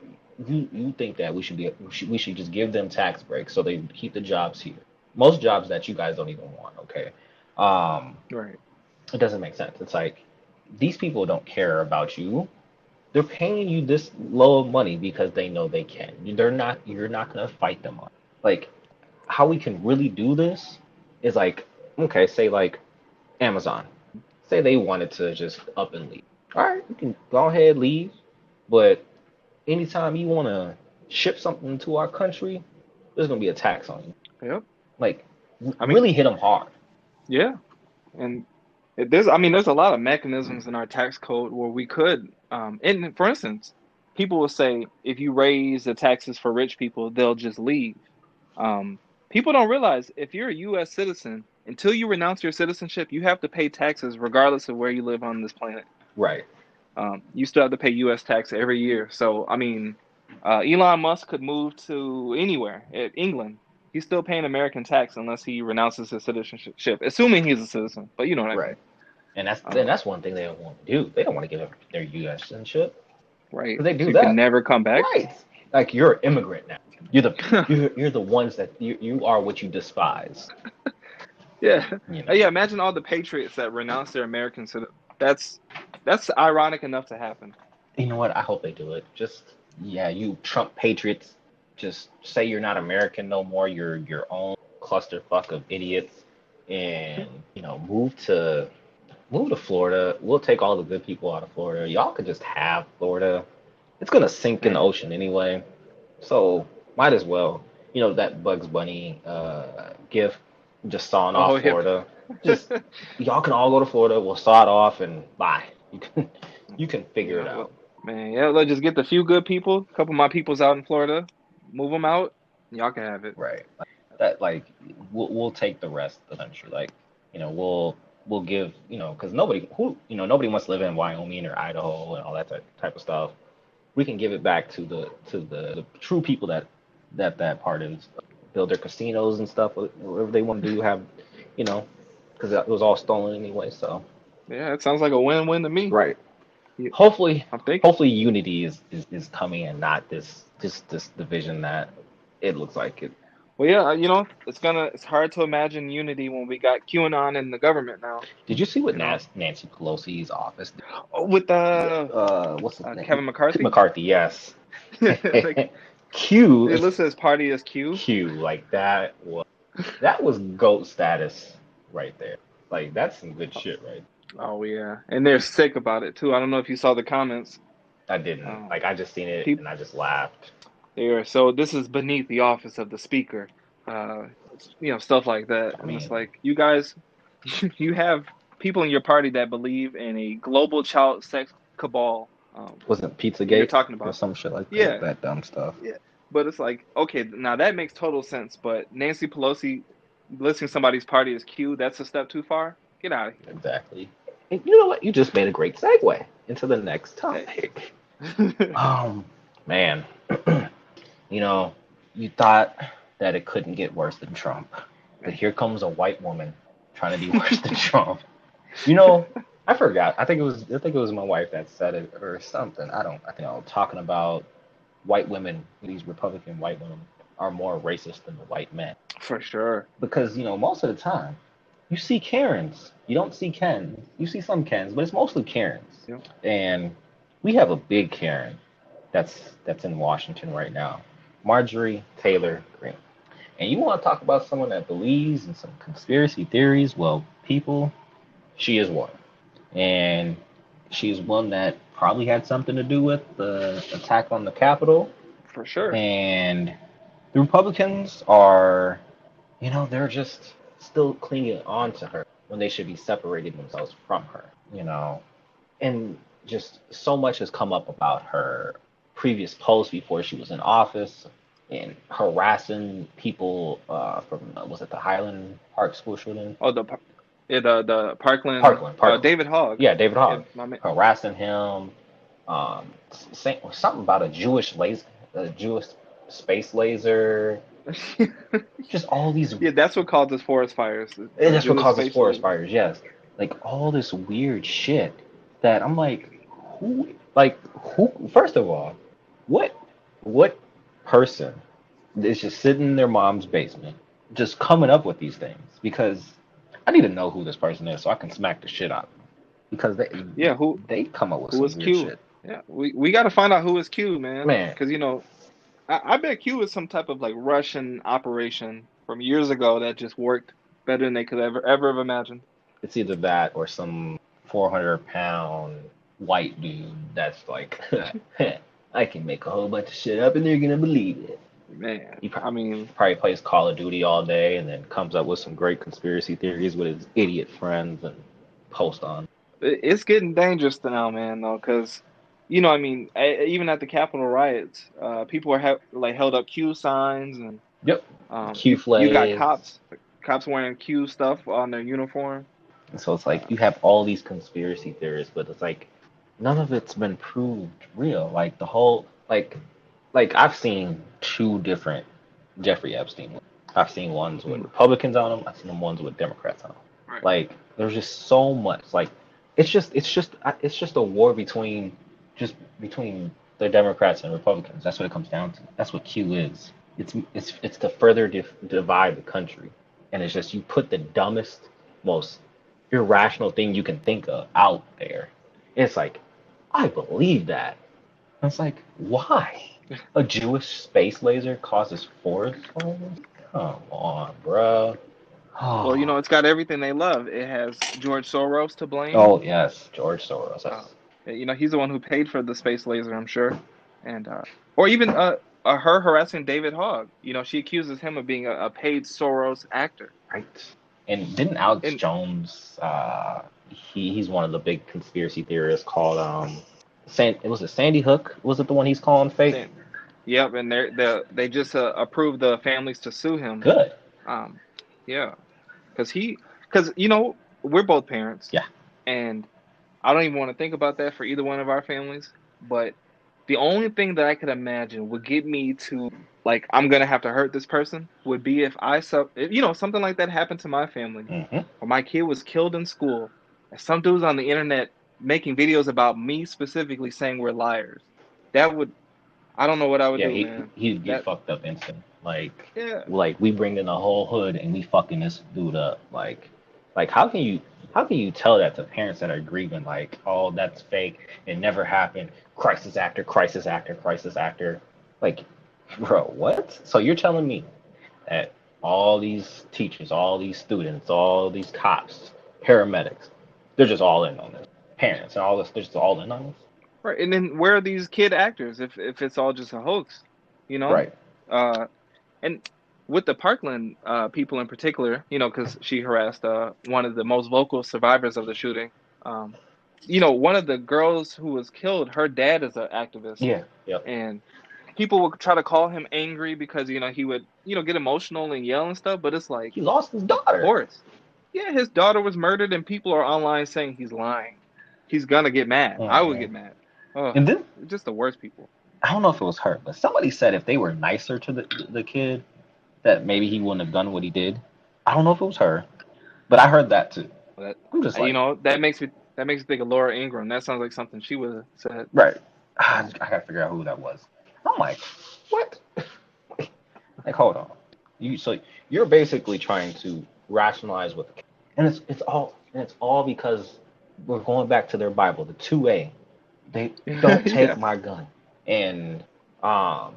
Speaker 2: you you think that we should be we should, we should just give them tax breaks so they keep the jobs here. Most jobs that you guys don't even want. Okay, um,
Speaker 1: right,
Speaker 2: it doesn't make sense. It's like these people don't care about you. They're paying you this low of money because they know they can. They're not. You're not gonna fight them on. Like how we can really do this is like okay, say like Amazon. Say they wanted to just up and leave. All right, you can go ahead leave, but anytime you want to ship something to our country, there's gonna be a tax on you.
Speaker 1: yep,
Speaker 2: Like
Speaker 1: I mean-
Speaker 2: really hit them hard.
Speaker 1: yeah, and there's I mean there's a lot of mechanisms in our tax code where we could, um, and for instance, people will say if you raise the taxes for rich people, they'll just leave. Um, people don't realize if you're a U.S. citizen, until you renounce your citizenship, you have to pay taxes regardless of where you live on this planet.
Speaker 2: Right.
Speaker 1: Um, you still have to pay U.S. tax every year. So, I mean, uh, Elon Musk could move to anywhere, at England. He's still paying American tax unless he renounces his citizenship, assuming he's a citizen. But you know what I mean,
Speaker 2: Right. And that's
Speaker 1: Um,
Speaker 2: and that's one thing they don't want to do. They don't want to give up their U.S. citizenship.
Speaker 1: right?
Speaker 2: They do
Speaker 1: you
Speaker 2: that.
Speaker 1: can never come back.
Speaker 2: Right. Like you're an immigrant now. You're the you're, you're the ones that you, you are what you despise.
Speaker 1: Yeah,
Speaker 2: You
Speaker 1: Uh,
Speaker 2: know?
Speaker 1: yeah. Imagine all the patriots that renounce their American citizenship. That's that's ironic enough to happen.
Speaker 2: You know what? I hope they do it. Just yeah, you Trump patriots. Just say you're not American no more. You're your own clusterfuck of idiots, and you know move to move to Florida. We'll take all the good people out of Florida. Y'all could just have Florida. It's gonna sink in the ocean anyway, so might as well. You know that Bugs Bunny uh, gif, just sawing
Speaker 1: Oh,
Speaker 2: off
Speaker 1: yeah.
Speaker 2: Just y'all can all go to Florida. We'll saw it off and bye. You can you can figure it out.
Speaker 1: Man, yeah, let's just get the few good people. A couple of my people's out in Florida. Move them out. Y'all can have it.
Speaker 2: Right. That like we'll we'll take the rest of the country. Like you know we'll we'll give you know because nobody who you know nobody wants to live in Wyoming or Idaho and all that type, type of stuff. We can give it back to the to the, the true people that that that part is build their casinos and stuff whatever they want to do have you know because it was all stolen anyway. So
Speaker 1: Yeah, it sounds like a win-win to me.
Speaker 2: right.
Speaker 1: Yeah.
Speaker 2: Hopefully
Speaker 1: I'm thinking.
Speaker 2: hopefully unity is, is is coming and not this this this division that it looks like it
Speaker 1: Well, yeah, you know, it's gonna. It's hard to imagine unity when we got QAnon in the government now.
Speaker 2: Did you see what
Speaker 1: You know?
Speaker 2: Nas- Nancy Pelosi's office did?
Speaker 1: Oh, with uh,
Speaker 2: Uh, what's his
Speaker 1: uh
Speaker 2: name?
Speaker 1: Kevin McCarthy.
Speaker 2: McCarthy, yes.
Speaker 1: like,
Speaker 2: Q
Speaker 1: they
Speaker 2: is
Speaker 1: listed his party as Q.
Speaker 2: Q. Like that was that was goat status right there. Like that's some good shit, right?
Speaker 1: Oh yeah, and they're sick about it too. I don't know if you saw the comments.
Speaker 2: I didn't.
Speaker 1: Oh.
Speaker 2: Like I just seen it
Speaker 1: Peop-
Speaker 2: and I just laughed.
Speaker 1: There. so. This is beneath the office of the speaker. Uh, you know, stuff like that.
Speaker 2: I
Speaker 1: And it's like you guys, you have people in your party that believe in a global child sex cabal. Um,
Speaker 2: Wasn't
Speaker 1: you're
Speaker 2: Pizzagate
Speaker 1: talking
Speaker 2: or
Speaker 1: about.
Speaker 2: some shit like that?
Speaker 1: Yeah.
Speaker 2: That dumb stuff. Yeah.
Speaker 1: But it's like, okay, now that makes total sense. But Nancy Pelosi listing somebody's party as Q, that's a step too far. Get out of here.
Speaker 2: Exactly. And you know what? You just made a great segue into the next topic. Um, man, you know, you thought that it couldn't get worse than Trump, but here comes a white woman trying to be worse than Trump. You know, I forgot. I think it was. I think it was my wife that said it or something. I don't. I think I was talking about white women. These Republican white women are more racist than the white men
Speaker 1: For sure.
Speaker 2: because you know most of the time you see Karens. You don't see Ken. You see some Kens, but it's mostly Karens. And we have a big Karen that's that's in Washington right now, Marjorie Taylor Greene. And you want to talk about someone that believes in some conspiracy theories? Well, people, she is one, and she's one that probably had something to do with the attack on the Capitol.
Speaker 1: For sure.
Speaker 2: And the Republicans are, you know, they're just still clinging on to her when they should be separating themselves from her, you know. And just so much has come up about her previous posts before she was in office and harassing people uh, from, uh, was it the Highland Park school shooting?
Speaker 1: Oh, the yeah, the the Parkland.
Speaker 2: Parkland,
Speaker 1: Uh, David Hogg.
Speaker 2: Yeah, David Hogg.
Speaker 1: Yeah,
Speaker 2: harassing him, um, saying something about a Jewish laser, a Jewish space laser, just all these
Speaker 1: yeah, that's what causes forest fires.
Speaker 2: And that's what causes forest
Speaker 1: laser.
Speaker 2: fires, yes. Like all this weird shit that I'm like, who like who first of all, what what person is just sitting in their mom's basement just coming up with these things? Because I need to know who this person is so I can smack the shit out of them. Because they
Speaker 1: Yeah, who?
Speaker 2: they come up with
Speaker 1: who
Speaker 2: some weird
Speaker 1: Q?
Speaker 2: shit.
Speaker 1: Yeah, we we got to find out who is Q, man.
Speaker 2: Man.
Speaker 1: because you know, I, I bet Q is some type of like Russian operation from years ago that just worked better than they could ever ever have imagined.
Speaker 2: It's either that or some four hundred pound white dude that's like I can make a whole bunch of shit up and they're gonna believe it.
Speaker 1: Man,
Speaker 2: He
Speaker 1: I mean,
Speaker 2: probably plays Call of Duty all day and then comes up with some great conspiracy theories with his idiot friends and post on.
Speaker 1: it's getting dangerous now, man. Though, because you know, I mean, e- even at the Capitol riots, uh, people were he- like held up Q signs and
Speaker 2: Yep.
Speaker 1: um,
Speaker 2: Q flags.
Speaker 1: you got cops cops wearing Q stuff on their uniform.
Speaker 2: And so it's like you have all these conspiracy theories, but it's like none of it's been proved real. Like the whole like like I've seen two different Jeffrey Epstein. ones. I've seen ones with
Speaker 1: Mm.
Speaker 2: Republicans on them. I've seen them ones with Democrats on them.
Speaker 1: Right.
Speaker 2: Like there's just so much. Like it's just it's just it's just a war between just between the Democrats and Republicans. That's what it comes down to. That's what Q is. It's it's it's to further dif- divide the country, and it's just you put the dumbest, most irrational thing you can think of out there. It's like, I believe that. And it's like, why? A Jewish space laser causes forest fires? Come on, bro.
Speaker 1: Well, you know, it's got everything they love. It has George Soros to blame.
Speaker 2: Oh yes, George Soros. That's- um,
Speaker 1: You know, he's the one who paid for the space laser, I'm sure. And uh, or even uh, uh, her harassing David Hogg. You know, she accuses him of being a, a paid Soros actor.
Speaker 2: Right. And didn't Alex
Speaker 1: And-
Speaker 2: Jones? Uh, he he's one of the big conspiracy theorists called um, San. Was it Sandy Hook? Was it the one he's calling fake?
Speaker 1: Yep, and they they they just uh, approved the families to sue him.
Speaker 2: Good.
Speaker 1: Um, yeah, because he, because you know, we're both parents.
Speaker 2: Yeah.
Speaker 1: And I don't even want to think about that for either one of our families. But the only thing that I could imagine would get me to like I'm gonna have to hurt this person would be if I sub, if, you know, something like that happened to my family,
Speaker 2: hmm
Speaker 1: or my kid was killed in school, and some dudes on the internet making videos about me specifically saying we're liars. That would, I don't know what I would
Speaker 2: Yeah,
Speaker 1: do,
Speaker 2: he
Speaker 1: man.
Speaker 2: he'd get
Speaker 1: That-
Speaker 2: fucked up instant. Like
Speaker 1: Yeah.
Speaker 2: like we bring in the whole hood and we fucking this dude up. Like like how can you how can you tell that to parents that are grieving like oh that's fake it never happened crisis actor crisis actor crisis actor like bro what? So you're telling me that all these teachers all these students all these cops paramedics they're just all in on this. Parents and all this they're just all in on this?
Speaker 1: Right, and then where are these kid actors if if it's all just a hoax, you know?
Speaker 2: right.
Speaker 1: Uh, and with the Parkland uh, people in particular, you know, because she harassed uh, one of the most vocal survivors of the shooting. Um, you know, one of the girls who was killed, her dad is an activist.
Speaker 2: Yeah. Yep.
Speaker 1: And people would try to call him angry because you know he would you know get emotional and yell and stuff. But it's like
Speaker 2: he lost his daughter.
Speaker 1: Of course. Yeah, his daughter was murdered, and people are online saying he's lying. He's gonna get mad. Oh, I would man. get mad. Oh, and then just the worst people.
Speaker 2: I don't know if it was her, but somebody said if they were nicer to the the kid, that maybe he wouldn't have done what he did. I don't know if it was her, but I heard that too.
Speaker 1: I'm just like, you know that makes me that makes me think of Laura Ingraham. That sounds like something she would have said.
Speaker 2: Right. I, I gotta figure out who that was. I'm like, what? like, hold on. You so you're basically trying to rationalize what, the, and it's it's all and it's all because we're going back to their Bible, the two A. They don't take yeah. my gun, and um,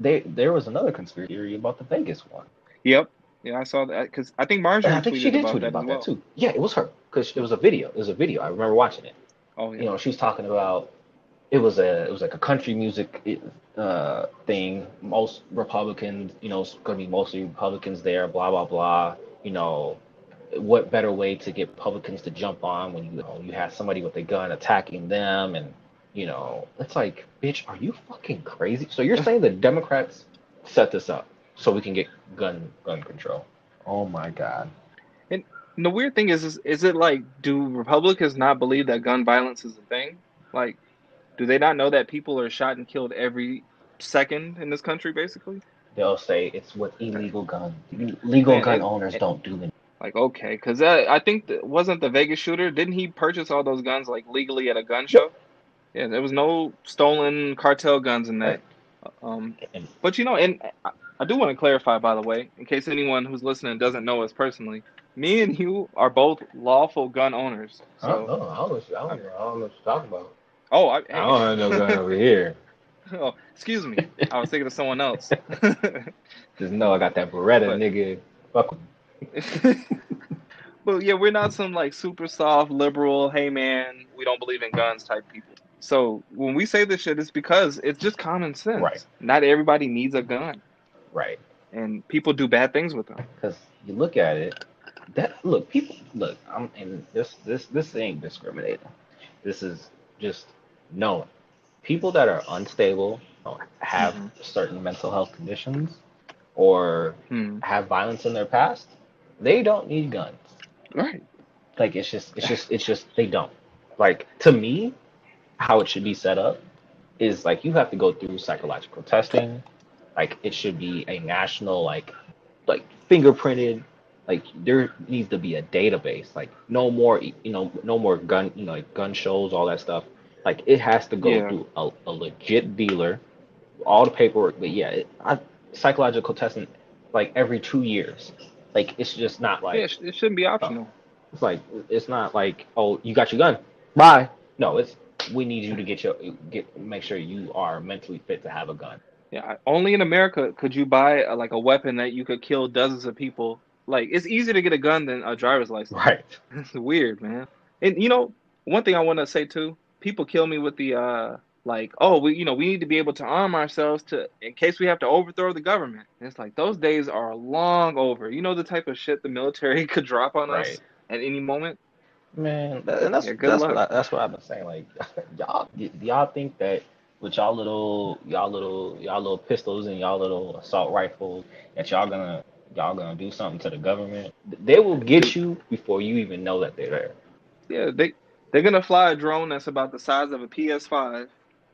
Speaker 2: they there was another conspiracy theory about the Vegas one.
Speaker 1: Yep. Yeah, I saw that because I think Marjorie. I think she did tweet
Speaker 2: about, that, well. too. Yeah, it was her because it was a video. It was a video. I remember watching it. Oh yeah. You know, she's talking about it was a it was like a country music uh, thing. Most Republicans, you know, it's gonna be mostly Republicans there. Blah blah blah. You know, what better way to get Republicans to jump on when you, you know you have somebody with a gun attacking them and you know it's like bitch are you fucking crazy so you're saying the democrats set this up so we can get gun gun control oh my god
Speaker 1: and the weird thing is, is is it like do republicans not believe that gun violence is a thing like do they not know that people are shot and killed every second in this country, basically?
Speaker 2: They'll say it's with illegal gun. Legal and, gun and, owners and, don't do it.
Speaker 1: Like okay, because uh, I think that wasn't the Vegas shooter. Didn't he purchase all those guns like legally at a gun show? Yeah, there was no stolen cartel guns in that. Um, but you know, and I do want to clarify, by the way, in case anyone who's listening doesn't know us personally, me and you are both lawful gun owners.
Speaker 2: So, I don't know. I don't know, I don't know, I don't know what you're talking about.
Speaker 1: Oh, I,
Speaker 2: I don't have no gun over here.
Speaker 1: Oh, excuse me. I was thinking of someone else.
Speaker 2: Just know I got that Beretta, but, nigga. Fuck.
Speaker 1: but yeah, we're not some like super soft liberal. Hey man, we don't believe in guns type people. So when we say this shit, it's because it's just common sense.
Speaker 2: Right.
Speaker 1: Not everybody needs a gun.
Speaker 2: Right.
Speaker 1: And people do bad things with them.
Speaker 2: Because you look at it, that look people look. I'm and this this this ain't discriminating. This is just knowing people that are unstable, have mm-hmm. certain mental health conditions, or mm. have violence in their past, they don't need guns.
Speaker 1: Right.
Speaker 2: Like it's just it's just it's just they don't. Like to me, how it should be set up is like you have to go through psychological testing. Like it should be a national like like fingerprinted like there needs to be a database like no more you know no more gun you know like gun shows all that stuff like it has to go yeah. through a, a, legit dealer, all the paperwork. But yeah, it, I, psychological testing like every two years. Like it's just not like
Speaker 1: yeah, it shouldn't be optional. Uh,
Speaker 2: it's like it's not like oh you got your gun, bye. No, it's we need you to get your get make sure you are mentally fit to have a gun.
Speaker 1: Yeah, only in America could you buy a, like a weapon that you could kill dozens of people. Like it's easier to get a gun than a driver's license.
Speaker 2: Right.
Speaker 1: It's weird, man. And you know, one thing I want to say too, people kill me with the uh like oh we you know we need to be able to arm ourselves to in case we have to overthrow the government and it's like those days are long over you know the type of shit the military could drop on right. us at any moment
Speaker 2: man and that's yeah, that's what, I, that's what i've been saying like y'all y'all think that with y'all little y'all little y'all little pistols and y'all little assault rifles that y'all gonna y'all gonna do something to the government they will get you before you even know that they're there
Speaker 1: yeah they they're gonna fly a drone that's about the size of a PS5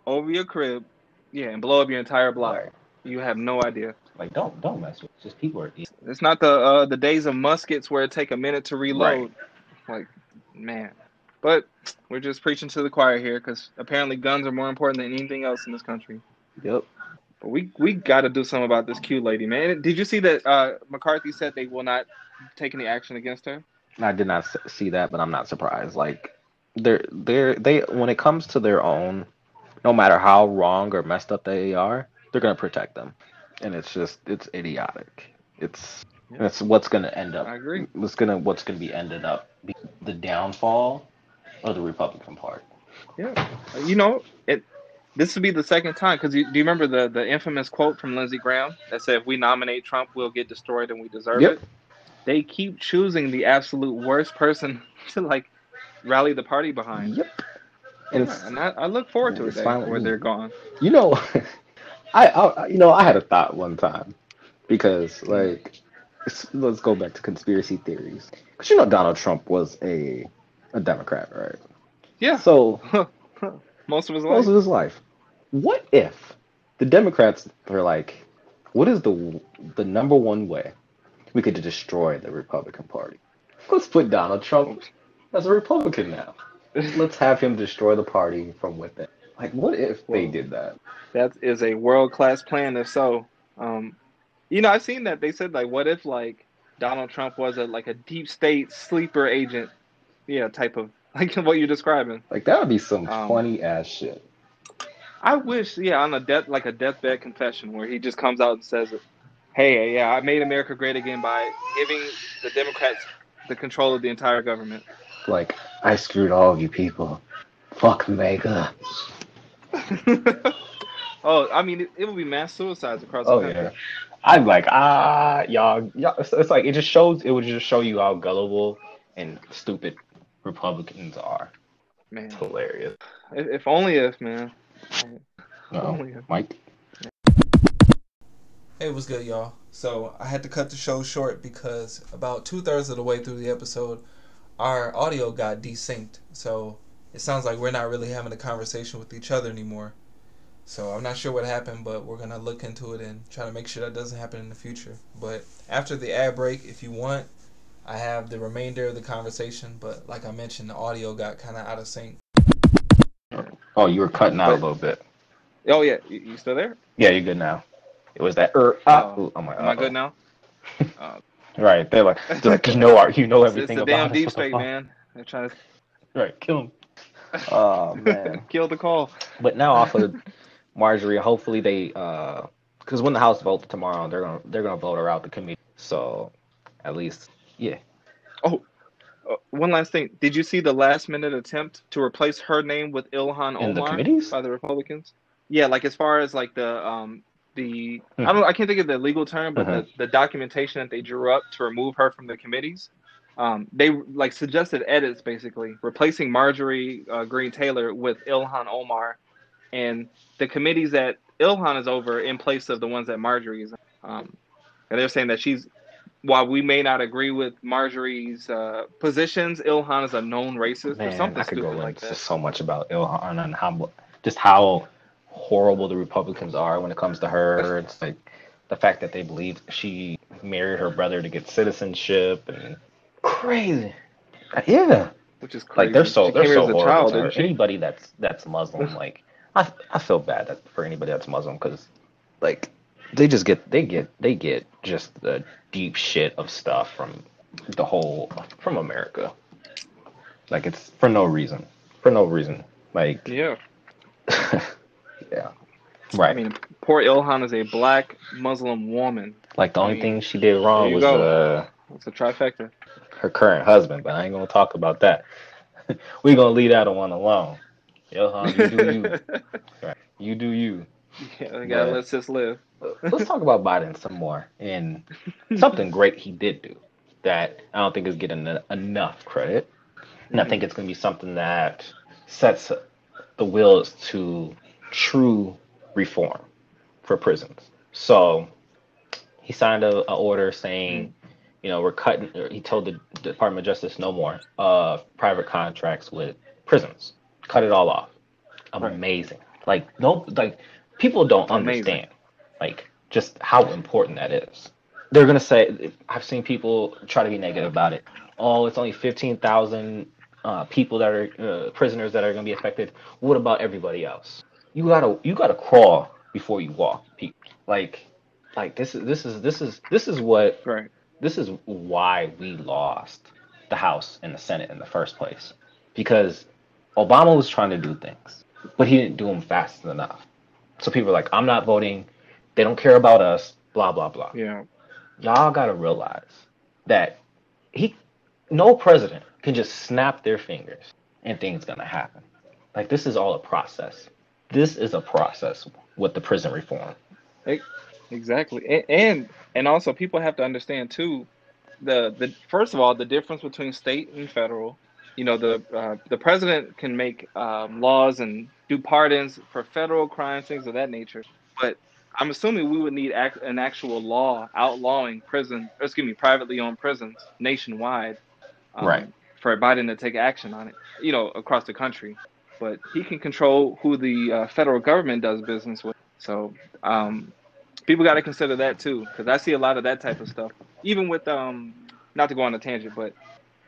Speaker 1: over your crib, yeah, and blow up your entire block. Right. You have no idea.
Speaker 2: Like don't don't mess with. It. Just people are.
Speaker 1: It's not the uh, the days of muskets where it take a minute to reload. Right. Like, man. But we're just preaching to the choir here because apparently guns are more important than anything else in this country.
Speaker 2: Yep.
Speaker 1: But we we got to do something about this Q lady, man. Did you see that uh, McCarthy said they will not take any action against her?
Speaker 2: I did not see that, but I'm not surprised. Like they're they're they when it comes to their own, no matter how wrong or messed up they are, they're gonna protect them, and it's just it's idiotic. It's yeah. it's what's gonna end up.
Speaker 1: I agree.
Speaker 2: What's gonna what's gonna be ended up the downfall of the Republican Party.
Speaker 1: Yeah, you know it. this would be the second time because do you remember the the infamous quote from Lindsey Graham that said, "If we nominate Trump, we'll get destroyed and we deserve
Speaker 2: Yep.
Speaker 1: it." They keep choosing the absolute worst person to like rally the party behind.
Speaker 2: Yep. And
Speaker 1: Yeah, and I, I look forward to a
Speaker 2: It's
Speaker 1: day
Speaker 2: finally-
Speaker 1: where they're gone.
Speaker 2: you know, I, I you know I had a thought one time because like let's go back to conspiracy theories because you know Donald Trump was a a Democrat, right?
Speaker 1: Yeah,
Speaker 2: So
Speaker 1: most of his
Speaker 2: most
Speaker 1: life.
Speaker 2: of his life. What if the Democrats were like, what is the the number one way we could destroy the Republican Party? Let's put Donald Trump as a Republican now. Let's have him destroy the party from within. Like, what if they did that?
Speaker 1: That is a world class plan. If so, um, you know, I've seen that they said like, what if like Donald Trump was a like a deep state sleeper agent, yeah, type of like what you're describing.
Speaker 2: Like, that would be some
Speaker 1: Um,
Speaker 2: funny ass shit.
Speaker 1: I wish, yeah, on a death like a deathbed confession where he just comes out and says, "Hey, yeah, I made America great again by giving the Democrats the control of the entire government."
Speaker 2: Like, I screwed all of you people. Fuck MAGA.
Speaker 1: oh, I mean, it, it would be mass suicides across the
Speaker 2: Oh
Speaker 1: country.
Speaker 2: yeah. I'm like, ah, y'all, y'all. It's, it's like it just shows. It would just show you how gullible and stupid Republicans are.
Speaker 1: Man,
Speaker 2: It's hilarious.
Speaker 1: if, if only if man.
Speaker 2: Uh-oh.
Speaker 1: Only if.
Speaker 2: Mike.
Speaker 3: Hey, what's good, y'all? So I had to cut the show short because about two thirds of the way through the episode, our audio got desynced. So it sounds like we're not really having a conversation with each other anymore. So I'm not sure what happened, but we're gonna look into it and try to make sure that doesn't happen in the future. But after the ad break, if you want, I have the remainder of the conversation. But like I mentioned, the audio got kind of out of sync.
Speaker 2: Oh, you were cutting out a little bit.
Speaker 1: Oh yeah, you, you still there?
Speaker 2: Yeah, you're good now. It was that. Er, ah,
Speaker 1: Oh.
Speaker 2: ooh, I'm like,
Speaker 1: Am I good now? Uh,
Speaker 2: Right. They're like, they're like, you know, our, you know
Speaker 1: it's, it's
Speaker 2: everything
Speaker 1: the
Speaker 2: about
Speaker 1: damn
Speaker 2: us.
Speaker 1: deep state, man. They're trying to
Speaker 2: Right. Kill him. Oh man.
Speaker 1: kill the call.
Speaker 2: But now also Marjorie, hopefully they uh because when the House votes tomorrow, they're gonna they're gonna vote her out the committee. So at least yeah.
Speaker 1: Uh, one last thing. Did you see the last minute attempt to replace her name with Ilhan
Speaker 2: In the
Speaker 1: Omar
Speaker 2: committees?
Speaker 1: by the Republicans? Yeah, like as far as like the um the I
Speaker 2: Hmm.
Speaker 1: don't I can't think of the legal term, but
Speaker 2: Uh-huh.
Speaker 1: the, the documentation that they drew up to remove her from the committees. Um, they like suggested edits basically, replacing Marjorie uh, Greene Taylor with Ilhan Omar, and the committees that Ilhan is over in place of the ones that Marjorie is. Um, and they're saying that she's while we may not agree with Marjorie's uh, positions, Ilhan is a known racist or
Speaker 2: Man,
Speaker 1: something
Speaker 2: I could go
Speaker 1: like
Speaker 2: into so much about Ilhan and how just how horrible the Republicans are when it comes to her. It's like the fact that they believe she married her brother to get citizenship and crazy. Yeah.
Speaker 1: Which is crazy.
Speaker 2: Like they're so
Speaker 1: She
Speaker 2: they're so horrible.
Speaker 1: child,
Speaker 2: to her. Anybody that's that's Muslim, like I I feel bad that, for anybody that's Muslim because like they just get they get they get just the deep shit of stuff from the whole from America. Like it's for no reason, for no reason. Like
Speaker 1: Yeah.
Speaker 2: yeah, right.
Speaker 1: I mean, poor Ilhan is a black Muslim woman.
Speaker 2: like the
Speaker 1: I
Speaker 2: only
Speaker 1: mean,
Speaker 2: thing she did wrong was
Speaker 1: go.
Speaker 2: uh,
Speaker 1: It's a trifecta.
Speaker 2: her current husband, but I ain't gonna talk about that. we gonna leave that one alone. Ilhan, you do you. Right. You do you.
Speaker 1: yeah, we gotta
Speaker 2: But-
Speaker 1: let sis live.
Speaker 2: Let's talk about Biden some more and something great he did do that I don't think is getting enough credit. And I think it's going to be something that sets the wheels to true reform for prisons. So he signed a, a order saying, you know, we're cutting. He told the Department of Justice no more uh, private contracts with prisons. Cut it all off.
Speaker 1: Right.
Speaker 2: Amazing. Like no, like people don't
Speaker 1: Amazing.
Speaker 2: understand like just how important that is. They're gonna say I've seen people try to be negative about it. Oh, it's only fifteen thousand uh, people that are uh, prisoners that are gonna be affected. What about everybody else? You gotta you gotta crawl before you walk. People like like this is this is this is this is what
Speaker 1: Right.
Speaker 2: this is why we lost the House and the Senate in the first place. Because Obama was trying to do things, but he didn't do them fast enough. So people are like, I'm not voting. They don't care about us, blah, blah, blah.
Speaker 1: Yeah.
Speaker 2: Y'all got to realize that he, no president can just snap their fingers and things to happen. Like, this is all a process. this is a process with the prison reform.
Speaker 1: Exactly, and, and and also people have to understand too. The the first of all, the difference between state and federal. You know, the uh, the president can make um, laws and do pardons for federal crimes, things of that nature. But I'm assuming we would need act, an actual law outlawing prison, or excuse me, privately owned prisons nationwide, um,
Speaker 2: Right.
Speaker 1: for Biden to take action on it. You know, across the country. But he can control who the uh, federal government does business with. So um, people got to consider that too, because I see a lot of that type of stuff. Even with um, not to go on a tangent, but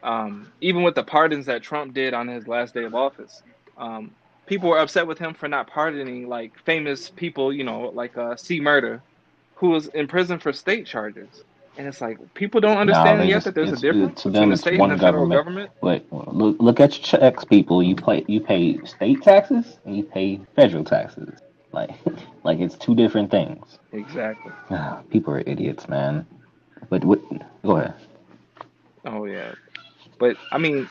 Speaker 1: um, even with the pardons that Trump did on his last day of office, um, people were upset with him for not pardoning like famous people, you know, like uh, C. Murder, who was in prison for state charges. And it's like people don't understand yet
Speaker 2: just
Speaker 1: that there's a difference
Speaker 2: to
Speaker 1: between the state and the federal
Speaker 2: government.
Speaker 1: government.
Speaker 2: But look, look at your checks, people. You pay you pay state taxes and you pay federal taxes. Like like it's two different things.
Speaker 1: Exactly.
Speaker 2: People are idiots, man. But what? Go ahead.
Speaker 1: Oh yeah. But I mean,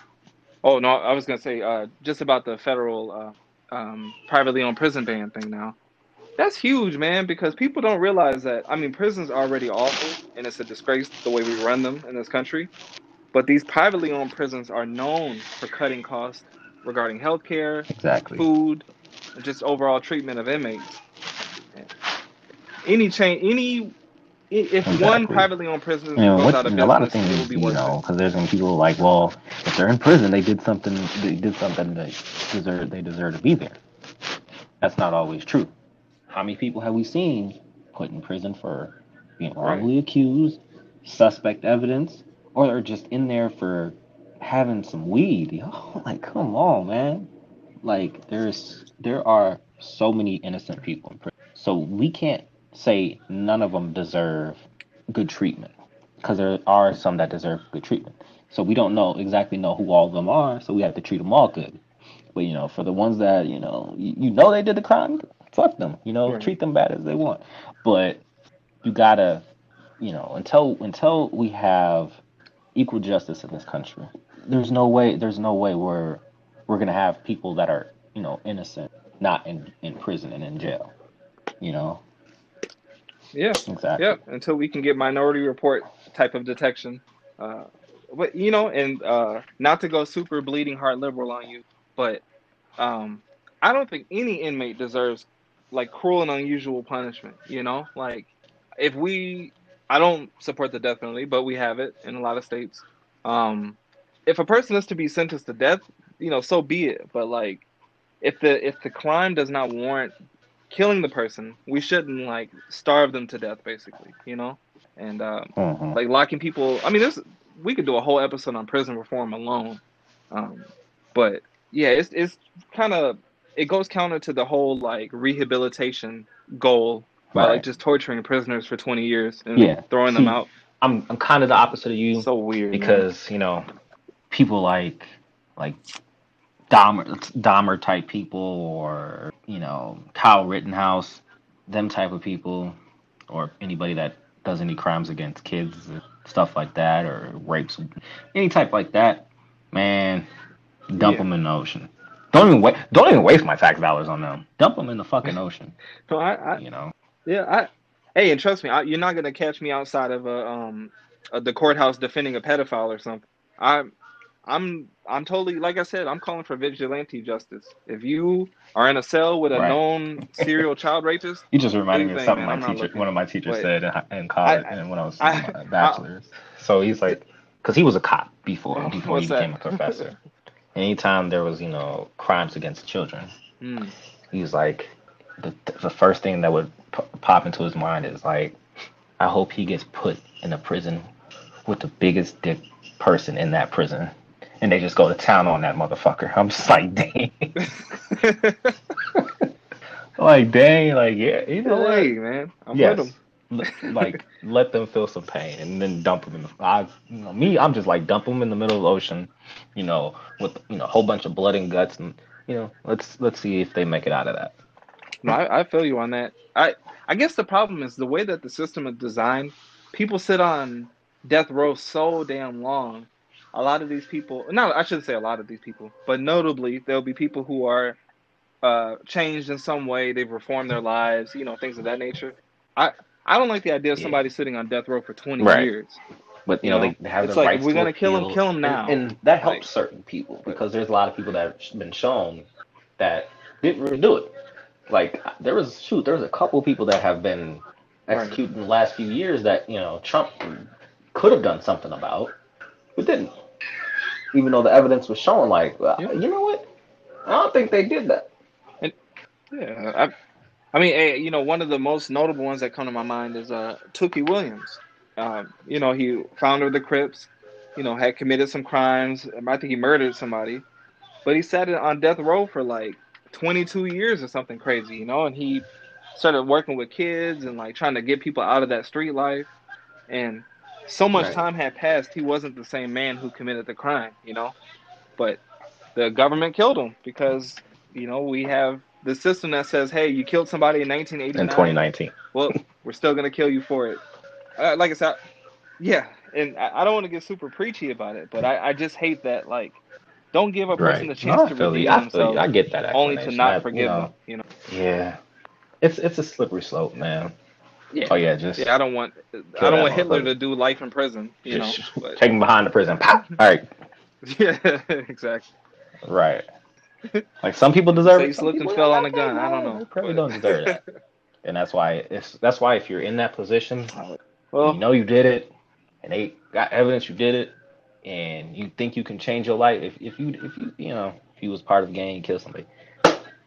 Speaker 1: oh no, I was gonna say uh, just about the federal uh, um, privately owned prison ban thing. Now, that's huge, man, because people don't realize that. I mean, prisons are already awful, and it's a disgrace the way we run them in this country. But these privately owned prisons are known for cutting costs regarding healthcare,
Speaker 2: Exactly.
Speaker 1: food, and just overall treatment of inmates. Any change, any if one privately owned prison
Speaker 2: You know,
Speaker 1: goes out of business,
Speaker 2: a lot of
Speaker 1: business, it will
Speaker 2: things,
Speaker 1: be
Speaker 2: you know, because there's be people like, well, if they're in prison, they did something, they did something that deserve, they deserve to be there. That's not always true. How many people have we seen put in prison for being
Speaker 1: Right.
Speaker 2: wrongly accused, suspect evidence, or they're just in there for having some weed? Yo, oh, like, come on, man. Like, there's, there are so many innocent people in prison. So we can't say none of them deserve good treatment because there are some that deserve good treatment. So we don't know exactly know who all of them are, so we have to treat them all good. But you know, for the ones that you know, you, you know they did the crime, fuck them. You know,
Speaker 1: Right.
Speaker 2: treat them bad as they want. But you gotta, you know, until until we have equal justice in this country, there's no way there's no way we're we're gonna have people that are you know innocent not in in prison and in jail. You know,
Speaker 1: Yeah.
Speaker 2: exactly.
Speaker 1: Yep, until we can get minority report type of detection. Uh, but you know, and uh, not to go super bleeding heart liberal on you, but um, I don't think any inmate deserves like cruel and unusual punishment. You know, like if we, I don't support the death penalty, but we have it in a lot of states. Um, if a person is to be sentenced to death, you know, so be it. But like, if the if the crime does not warrant killing the person, we shouldn't like starve them to death, basically, you know, and um,
Speaker 2: Mhm.
Speaker 1: like locking people. I mean, this we could do a whole episode on prison reform alone, um, but yeah, it's it's kind of it goes counter to the whole like rehabilitation goal by
Speaker 2: Right.
Speaker 1: like just torturing prisoners for 20 years and
Speaker 2: Yeah.
Speaker 1: throwing them out.
Speaker 2: I'm I'm kind of the opposite of you
Speaker 1: So weird man.
Speaker 2: because you know people like like Dahmer Dahmer type people or you know Kyle Rittenhouse, them type of people, or anybody that does any crimes against kids stuff like that or rapes any type like that, man, dump
Speaker 1: Yeah.
Speaker 2: them in the ocean. Don't even wa- don't even waste my tax dollars on them. Dump them in the fucking ocean.
Speaker 1: No, I, I
Speaker 2: You know.
Speaker 1: Yeah, I. Hey, and trust me, I, you're not gonna catch me outside of a um uh, the courthouse defending a pedophile or something. I'm, I'm, I'm totally like I said. I'm calling for vigilante justice. If you are in a cell with a
Speaker 2: Right.
Speaker 1: known serial child rapist,
Speaker 2: You just reminded me of something
Speaker 1: man,
Speaker 2: my teacher, one of my teachers said in, in college,
Speaker 1: I-
Speaker 2: and when I was
Speaker 1: I-
Speaker 2: my bachelor's. so he's like, because he was a cop before before he
Speaker 1: that?
Speaker 2: became a professor. Anytime there was, you know, crimes against children,
Speaker 1: Hmm.
Speaker 2: he was like, the the first thing that would p- pop into his mind is like, I hope he gets put in a prison with the biggest dick person in that prison. And they just go to town on that motherfucker. I'm just like, dang. like, dang, like, yeah, you know what?
Speaker 1: man, I'm
Speaker 2: yes.
Speaker 1: with him.
Speaker 2: L- like let them feel some pain and then dump them in the I you know me I'm just like dump them in the middle of the ocean you know with you know a whole bunch of blood and guts and you know let's let's see if they make it out of that
Speaker 1: No, I, I feel you on that. I I guess the problem is the way that the system is designed. People sit on death row so damn long. A lot of these people, no, I shouldn't say a lot of these people, but notably there'll be people who are uh, changed in some way. They've reformed their lives, you know, things of that nature. I I don't like the idea of
Speaker 2: Yeah.
Speaker 1: somebody sitting on death row for 20
Speaker 2: Right.
Speaker 1: years.
Speaker 2: But you
Speaker 1: You
Speaker 2: know,
Speaker 1: know,
Speaker 2: they have
Speaker 1: it's
Speaker 2: the
Speaker 1: like,
Speaker 2: rights
Speaker 1: we're gonna kill him, kill him now.
Speaker 2: and, and that helps
Speaker 1: Like-
Speaker 2: certain people because there's a lot of people that have been shown that didn't really do it. Like there was shoot, there was a couple people that have been
Speaker 1: Right.
Speaker 2: executed in the last few years that you know Trump could have done something about, but didn't. Even though the evidence was showing, like, well,
Speaker 1: Yeah.
Speaker 2: you know what? I don't think they did that.
Speaker 1: Yeah, I, I mean, eh, you know, one of the most notable ones that come to my mind is uh, Tookie Williams. Um, you know, he founder of the Crips. You know, had committed some crimes. I think he murdered somebody, but he sat on death row for like 22 years or something crazy. You know, and he started working with kids and like trying to get people out of that street life. And so much
Speaker 2: Right.
Speaker 1: time had passed, he wasn't the same man who committed the crime. You know, but the government killed him because you know we have the system that says, "Hey, you killed somebody in 1989.
Speaker 2: In 2019,
Speaker 1: Well, we're still gonna kill you for it." Uh, like I said, yeah, and I, I don't want to get super preachy about it, but I, I just hate that. Like, don't give a person
Speaker 2: right?
Speaker 1: a chance
Speaker 2: No,
Speaker 1: to redeem
Speaker 2: you.
Speaker 1: themselves,
Speaker 2: I get that.
Speaker 1: only to not
Speaker 2: I-
Speaker 1: forgive
Speaker 2: you know,
Speaker 1: them. You know?
Speaker 2: Yeah, it's it's a slippery slope, man.
Speaker 1: Yeah.
Speaker 2: Oh yeah, just
Speaker 1: Yeah, I don't want I don't want Hitler to do life in prison. You know,
Speaker 2: just
Speaker 1: but,
Speaker 2: take him behind the prison. Pop. All right,
Speaker 1: yeah, exactly.
Speaker 2: right. Like some people deserve
Speaker 1: Say
Speaker 2: it.
Speaker 1: he
Speaker 2: some
Speaker 1: slipped and fell on the gun. I don't know,
Speaker 2: probably
Speaker 1: but-
Speaker 2: don't deserve that. And that's why it's that's why if you're in that position,
Speaker 1: Well,
Speaker 2: you know you did it, and they got evidence you did it, and you think you can change your life. If if you if you you know if you was part of a gang, kill somebody,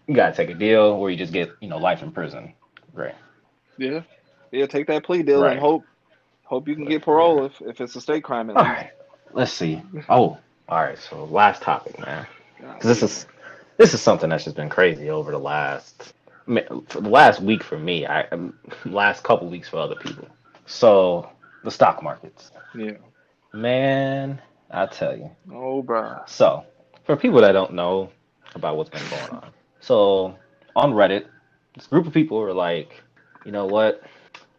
Speaker 2: you gotta take a deal where you just get you know life in prison. Right.
Speaker 1: yeah, yeah. Take that plea deal
Speaker 2: Right.
Speaker 1: and hope hope you can get parole if, if it's a state crime.
Speaker 2: All right. Let's see. Oh, all right. So last topic, man. 'Cause this is this is something that's just been crazy over the last for the last week for me. I um, last couple weeks for other people. So the stock markets,
Speaker 1: yeah.
Speaker 2: man. I tell you.
Speaker 1: Oh, bruh.
Speaker 2: So for people that don't know about what's been going on, so on Reddit, this group of people were like, you know what?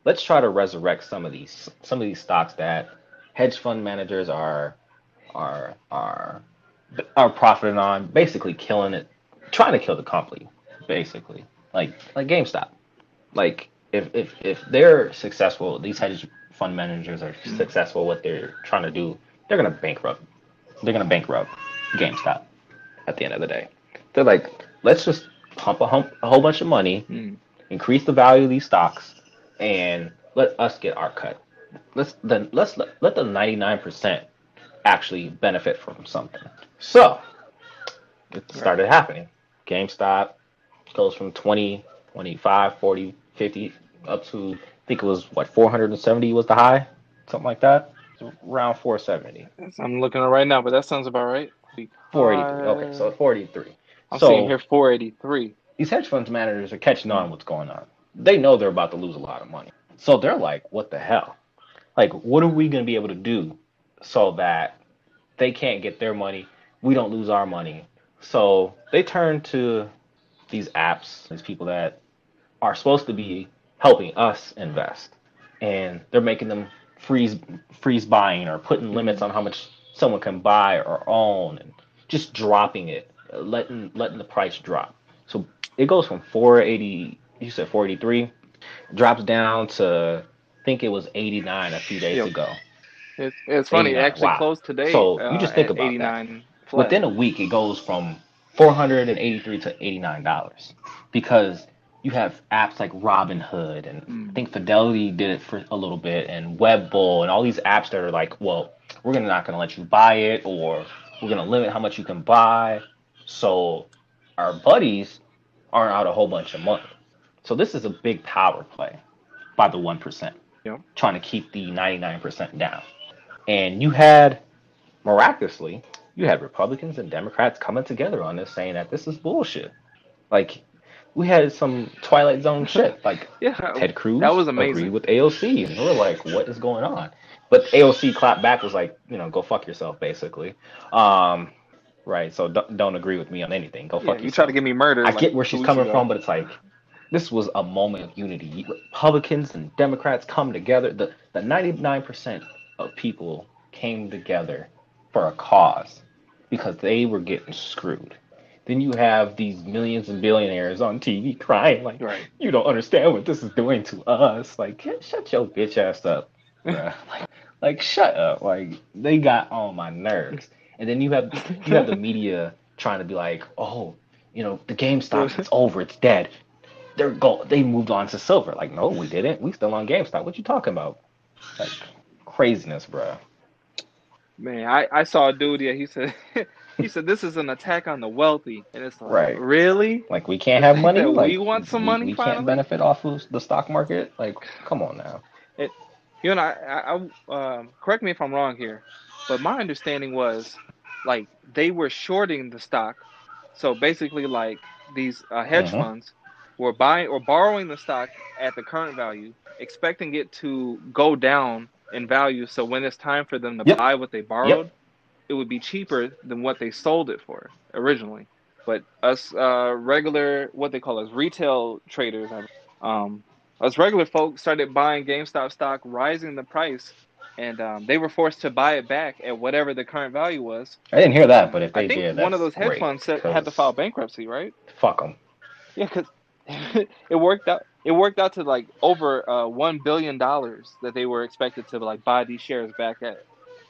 Speaker 2: Let's try to resurrect some of these some of these stocks that hedge fund managers are are are are profiting on, basically killing it, trying to kill the company, basically. Like like GameStop. Like if if if they're successful, these hedge fund managers are successful what they're trying to do, they're gonna bankrupt. They're gonna bankrupt GameStop at the end of the day. They're like, let's just pump a, hump, a whole bunch of money,
Speaker 1: Mm.
Speaker 2: increase the value of these stocks, and let us get our cut. Let's then let's let, let the ninety nine percent actually benefit from something. So it started happening. GameStop goes from 20, 25, 40, 50 up to I think it was what 470 was the high, something like that. Around 470.
Speaker 1: I'm looking at it right now, but that sounds about right.
Speaker 2: 483. Okay, so 43.
Speaker 1: I'm
Speaker 2: so
Speaker 1: seeing here 483.
Speaker 2: these hedge funds managers are catching on what's going on. They know they're about to lose a lot of money. So they're like, what the hell? Like, what are we going to be able to do so that they can't get their money? We don't lose our money. So they turn to these apps, these people that are supposed to be helping us invest. And they're making them freeze freeze buying or putting limits on how much someone can buy or own and just dropping it, letting letting the price drop. So it goes from 480, you said 483, drops down to I think it was 89 a few days
Speaker 1: Yep.
Speaker 2: ago.
Speaker 1: It's, it's funny. It actually
Speaker 2: wow.
Speaker 1: closed today.
Speaker 2: So, you
Speaker 1: uh,
Speaker 2: just think about that.
Speaker 1: 89 flat.
Speaker 2: Within a week, it goes from 483 to 89 dollars because you have apps like Robinhood and
Speaker 1: Mm.
Speaker 2: I think Fidelity did it for a little bit and Webull and all these apps that are like, well, we're gonna not gonna let you buy it or we're gonna limit how much you can buy. So our buddies aren't out a whole bunch of money. So this is a big power play by the one percent,
Speaker 1: Yep.
Speaker 2: trying to keep the ninety nine percent down. And you had miraculously, you had Republicans and Democrats coming together on this, saying that this is bullshit. Like we had some Twilight Zone shit. Like
Speaker 1: yeah,
Speaker 2: Ted Cruz
Speaker 1: that was
Speaker 2: agreed
Speaker 1: amazing.
Speaker 2: with AOC, and we're like, what is going on? But AOC clapped back, was like, you know, go fuck yourself, basically. Um, right. So don't, don't agree with me on anything. Go
Speaker 1: Yeah,
Speaker 2: fuck
Speaker 1: you try to get me murdered.
Speaker 2: I
Speaker 1: like,
Speaker 2: get where she's coming from, but it's like this was a moment of unity. Republicans and Democrats come together. The the ninety nine percent of people came together for a cause because they were getting screwed. then you have these millions and billionaires on TV crying like,
Speaker 1: Right.
Speaker 2: you don't understand what this is doing to us. Like, shut your bitch ass up, like, like, shut up. Like, they got on my nerves. And then you have you have the media trying to be like, oh, you know, the GameStop, it's over, it's dead. They're go they moved on to silver. Like, no, we didn't. We still on GameStop. What you talking about? Like craziness, bruh.
Speaker 1: Man, I, I saw a dude. Yeah, he said he said this is an attack on the wealthy, and it's like
Speaker 2: Right.
Speaker 1: really.
Speaker 2: Like we can't have money. Like, We
Speaker 1: want some money
Speaker 2: We,
Speaker 1: finally?
Speaker 2: can't benefit off of the stock market. Like, come on now.
Speaker 1: It, You know, I, I, I um, correct me if I'm wrong here, but my understanding was like they were shorting the stock. So basically, like these uh, hedge
Speaker 2: Mhm.
Speaker 1: funds were buying or borrowing the stock at the current value, expecting it to go down in value. So when it's time for them to
Speaker 2: Yep.
Speaker 1: buy what they borrowed, it would be cheaper than what they sold it for originally. But us uh, regular, what they call us retail traders, um, us regular folks started buying GameStop stock, rising the price, and um, they were forced to buy it back at whatever the current value was.
Speaker 2: I didn't hear that, but if they
Speaker 1: I think
Speaker 2: did,
Speaker 1: one of those hedge funds had to file bankruptcy, right?
Speaker 2: Fuck them.
Speaker 1: Yeah, because it worked out. It worked out to like over uh, one billion dollars that they were expected to like buy these shares back at.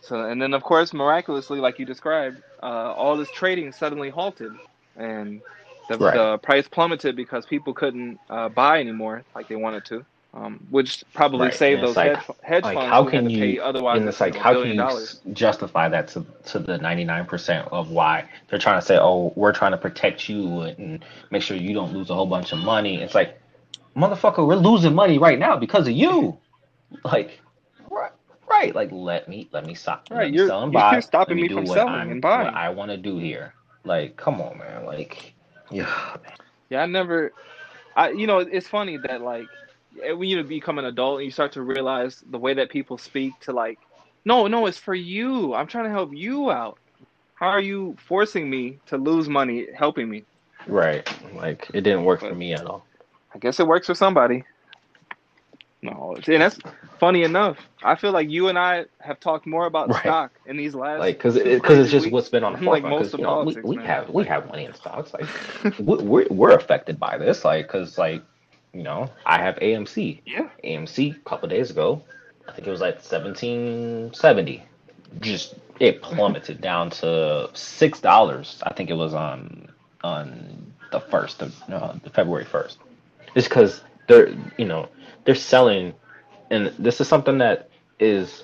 Speaker 1: So, and then of course, miraculously, like you described, uh, all this trading suddenly halted, and the,
Speaker 2: Right.
Speaker 1: the price plummeted because people couldn't uh, buy anymore like they wanted to, um, which probably
Speaker 2: Right,
Speaker 1: saved
Speaker 2: and
Speaker 1: those
Speaker 2: like-
Speaker 1: hedge,
Speaker 2: Like,
Speaker 1: funds
Speaker 2: how can
Speaker 1: to pay
Speaker 2: you?
Speaker 1: otherwise
Speaker 2: And it's like, how can you
Speaker 1: dollars.
Speaker 2: justify that to to the ninety nine percent of why they're trying to say, oh, we're trying to protect you and make sure you don't lose a whole bunch of money? It's like, motherfucker, we're losing money right now because of you. Like, right, right. Like, let me let me stop.
Speaker 1: Right,
Speaker 2: let me
Speaker 1: you're-
Speaker 2: sell and
Speaker 1: you're stopping
Speaker 2: Let
Speaker 1: me
Speaker 2: do
Speaker 1: from selling
Speaker 2: I'm-
Speaker 1: and buying.
Speaker 2: What I want to do here. Like, come on, man. Like, yeah.
Speaker 1: Yeah, I never. I you know it's funny that like when you become an adult and you start to realize the way that people speak to like, no, no, it's for you. I'm trying to help you out. How are you forcing me to lose money helping me?
Speaker 2: Right. Like, it didn't work for me at all.
Speaker 1: I guess it works for somebody. No, and that's funny enough. I feel like you and I have talked more about
Speaker 2: Right.
Speaker 1: stock in these last
Speaker 2: like because
Speaker 1: two
Speaker 2: because it's just
Speaker 1: weeks.
Speaker 2: what's been on the
Speaker 1: Like most
Speaker 2: 'cause,
Speaker 1: of
Speaker 2: you know, we,
Speaker 1: politics,
Speaker 2: we
Speaker 1: man.
Speaker 2: have we have money in stocks. Like we- we're we're affected by this. Like because like you know I have AMC.
Speaker 1: Yeah.
Speaker 2: AMC a couple days ago, I think it was like seventeen seventy. Just it plummeted down to six dollars. I think it was on on the first of the February first. It's because they're you know they're selling, and this is something that is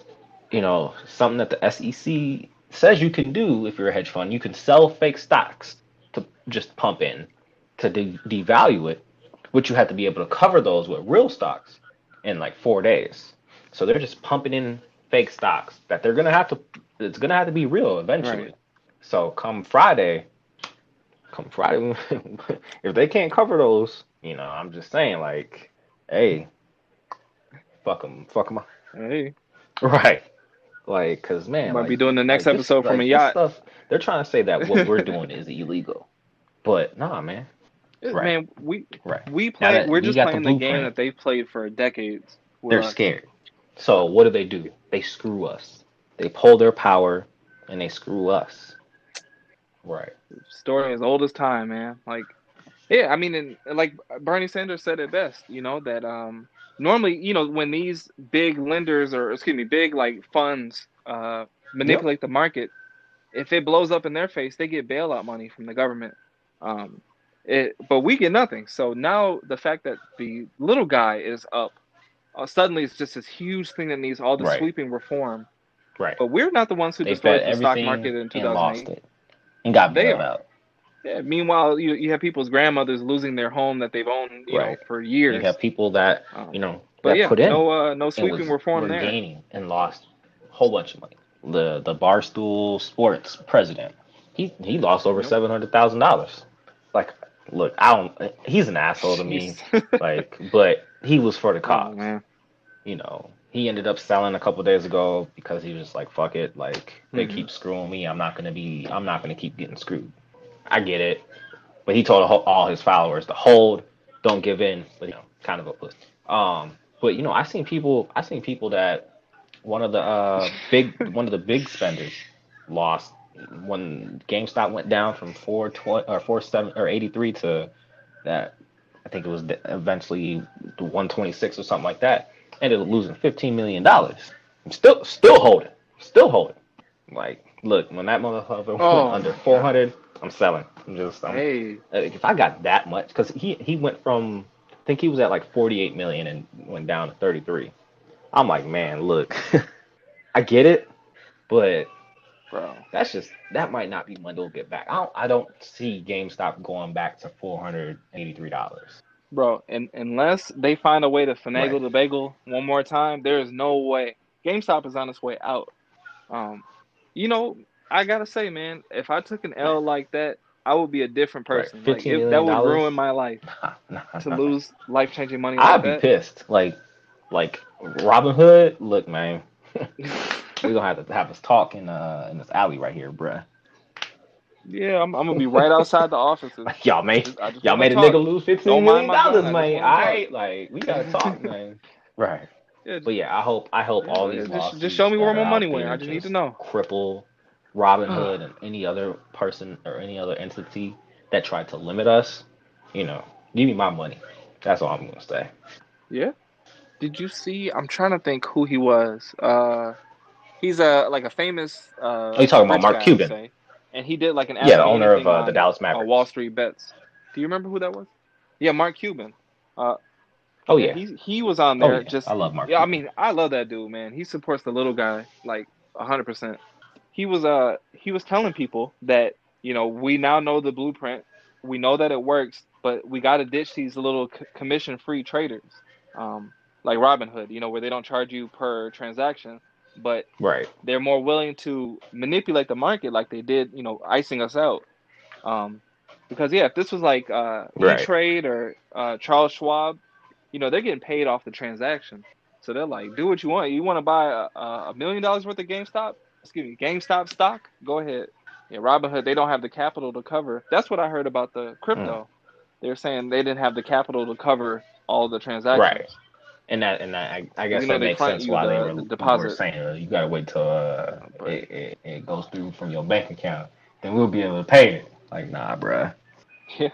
Speaker 2: you know something that the SEC says you can do if you're a hedge fund. You can sell fake stocks to just pump in to de- devalue it, but you have to be able to cover those with real stocks in like four days. So they're just pumping in fake stocks that they're gonna have to. It's gonna have to be real eventually.
Speaker 1: Right.
Speaker 2: So come Friday, come Friday, if they can't cover those, you know, I'm just saying like, hey, fuck them, fuck them, up.
Speaker 1: Hey,
Speaker 2: right? Like, cause man,
Speaker 1: might
Speaker 2: like,
Speaker 1: be doing the next
Speaker 2: like, this-
Speaker 1: episode from
Speaker 2: like,
Speaker 1: a yacht.
Speaker 2: Stuff, they're trying to say that what we're doing is illegal, but nah, man, Right.
Speaker 1: Man, we
Speaker 2: right?
Speaker 1: we play. We're just
Speaker 2: got the
Speaker 1: playing the, game that they've played for decades. with
Speaker 2: They're scared. So what do they do? They screw us. They pull their power and they screw us. Right.
Speaker 1: story as old as time, man. Like, yeah, I mean, and, and like Bernie Sanders said it best, you know, that um, normally, you know, when these big lenders or excuse me, big like funds uh, manipulate the market, if it blows up in their face, they get bailout money from the government. Um, it, but we get nothing. So now the fact that the little guy is up, uh, suddenly it's just this huge thing that needs all the
Speaker 2: Right.
Speaker 1: sweeping reform.
Speaker 2: Right.
Speaker 1: But we're not the ones who
Speaker 2: They
Speaker 1: destroyed the stock market in 2008.
Speaker 2: and lost
Speaker 1: 2008.
Speaker 2: it and got
Speaker 1: They
Speaker 2: bailed out.
Speaker 1: Yeah. Meanwhile, you you have people's grandmothers losing their home that they've owned, you
Speaker 2: Right.
Speaker 1: know, for years.
Speaker 2: You have people that
Speaker 1: Um,
Speaker 2: you know
Speaker 1: but
Speaker 2: that
Speaker 1: yeah,
Speaker 2: put in
Speaker 1: no uh, no
Speaker 2: and
Speaker 1: sweeping
Speaker 2: was,
Speaker 1: reform there.
Speaker 2: gaining and lost a whole bunch of money. The the Barstool Sports president, he he lost over
Speaker 1: Yep.
Speaker 2: seven hundred thousand dollars. Like, look, I don't. He's an asshole to me. Like, but he was for the
Speaker 1: oh,
Speaker 2: you know, he ended up selling a couple days ago because he was like, "Fuck it, like they
Speaker 1: Mhm.
Speaker 2: keep screwing me. I'm not gonna be. I'm not gonna keep getting screwed." I get it, but he told all- his followers to hold, don't give in. But you know, kind of a pussy. Um, but you know, I seen people. I seen people that one of the uh big one of the big spenders lost when GameStop went down from four twenty or four seven or eighty three to that, I think it was eventually one twenty six or something like that. Ended up losing fifteen million dollars. I'm still still holding, still holding. Like, look, when that motherfucker
Speaker 1: Oh,
Speaker 2: went under four hundred, I'm selling. I'm just, I'm,
Speaker 1: Hey,
Speaker 2: like, if I got that much, because he he went from I think he was at like 48 million and went down to 33. I'm like, man, look, I get it, but
Speaker 1: bro.
Speaker 2: that's just that might not be money to get back. I don't I don't see GameStop going back to 483 dollars.
Speaker 1: Bro, and unless they find a way to finagle
Speaker 2: Right.
Speaker 1: the bagel one more time, there is no way. GameStop is on its way out. Um, you know, I gotta say, man, if I took an L like that, I would be a different
Speaker 2: Right.
Speaker 1: person. Like,
Speaker 2: $15
Speaker 1: if, that would ruin my life to lose life changing money like
Speaker 2: I'd be
Speaker 1: that.
Speaker 2: pissed. Like like Robinhood, look, man, we're gonna have to have us talk in uh in this alley right here, bruh.
Speaker 1: yeah, I'm, I'm gonna be right outside the offices.
Speaker 2: Like, y'all made
Speaker 1: Just- I just
Speaker 2: y'all
Speaker 1: wanna
Speaker 2: made a
Speaker 1: talk.
Speaker 2: nigga lose fifteen
Speaker 1: Don't
Speaker 2: million
Speaker 1: mind
Speaker 2: dollars,
Speaker 1: gun, I
Speaker 2: man.
Speaker 1: wanna
Speaker 2: All
Speaker 1: talk.
Speaker 2: right, like we gotta talk, man. Right.
Speaker 1: Yeah,
Speaker 2: But yeah, I hope I hope all
Speaker 1: Yeah,
Speaker 2: these
Speaker 1: just- just show me where my money went. I just need to know.
Speaker 2: Cripple Robinhood and any other person or any other entity that tried to limit us. You know, give me my money. That's all I'm gonna say.
Speaker 1: Yeah. Did you see? I'm trying to think who he was. Uh, he's a like a famous. Uh,
Speaker 2: Oh, you talking about Mark
Speaker 1: guy,
Speaker 2: Cuban?
Speaker 1: say. And he did like an
Speaker 2: Yeah, the owner of uh, the Dallas
Speaker 1: uh,
Speaker 2: Mavericks.
Speaker 1: Wall Street Bets. Do you remember who that was? Yeah, Mark Cuban. Uh,
Speaker 2: Oh yeah,
Speaker 1: he he was on
Speaker 2: oh
Speaker 1: there.
Speaker 2: yeah.
Speaker 1: Just
Speaker 2: I love Mark.
Speaker 1: yeah, I mean, I love that dude, man. He supports the little guy like hundred percent. He was uh he was telling people that you know we now know the blueprint, we know that it works, but we got to ditch these little c- commission-free traders, um, like Robinhood, you know, where they don't charge you per transaction, but
Speaker 2: right.
Speaker 1: they're more willing to manipulate the market like they did, you know, icing us out. Um, because yeah, if this was like uh,
Speaker 2: Right.
Speaker 1: E-Trade or uh, Charles Schwab, you know, they're getting paid off the transaction. So they're like, do what you want. You want to buy a, a million dollars worth of GameStop? Excuse me, GameStop stock? Go ahead. Yeah, Robinhood, they don't have the capital to cover. That's what I heard about the crypto. They were saying they didn't have the capital to cover all the transactions.
Speaker 2: Right. And that and that, I, I guess
Speaker 1: You know,
Speaker 2: that makes sense why
Speaker 1: the-
Speaker 2: they
Speaker 1: the
Speaker 2: were, were
Speaker 1: deposit.
Speaker 2: saying uh, you gotta wait till uh,
Speaker 1: But-
Speaker 2: it, it, it goes through from your bank account, then we'll be able to pay it. Like nah, bruh.
Speaker 1: Yeah.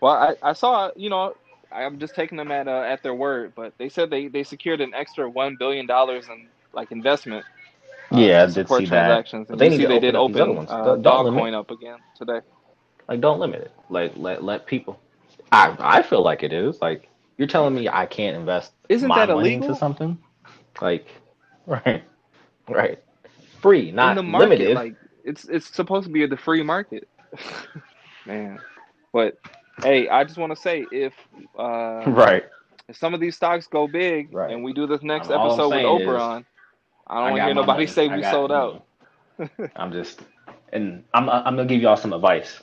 Speaker 1: Well, I, I saw, you know, I'm just taking them at uh, at their word, but they said they, they secured an extra one billion dollars in like investment. uh,
Speaker 2: Yeah, I did see that.
Speaker 1: transactions.
Speaker 2: But they need
Speaker 1: see they did
Speaker 2: open up other
Speaker 1: open
Speaker 2: ones.
Speaker 1: uh. Dogecoin up again today.
Speaker 2: Like don't limit it. Like let let people. I I feel like it is. Like you're telling me I can't invest
Speaker 1: Isn't
Speaker 2: my
Speaker 1: that
Speaker 2: money
Speaker 1: illegal?
Speaker 2: into something? Like right, right, free, not
Speaker 1: in the market,
Speaker 2: limited.
Speaker 1: like it's it's supposed to be the free market, man. But hey, I just want to say if uh,
Speaker 2: right.
Speaker 1: if some of these stocks go big
Speaker 2: Right.
Speaker 1: and we do this next
Speaker 2: I'm
Speaker 1: episode with Oprah
Speaker 2: is,
Speaker 1: on, I don't want to hear nobody
Speaker 2: money.
Speaker 1: say we sold out.
Speaker 2: I'm just, and I'm I'm gonna give y'all some advice,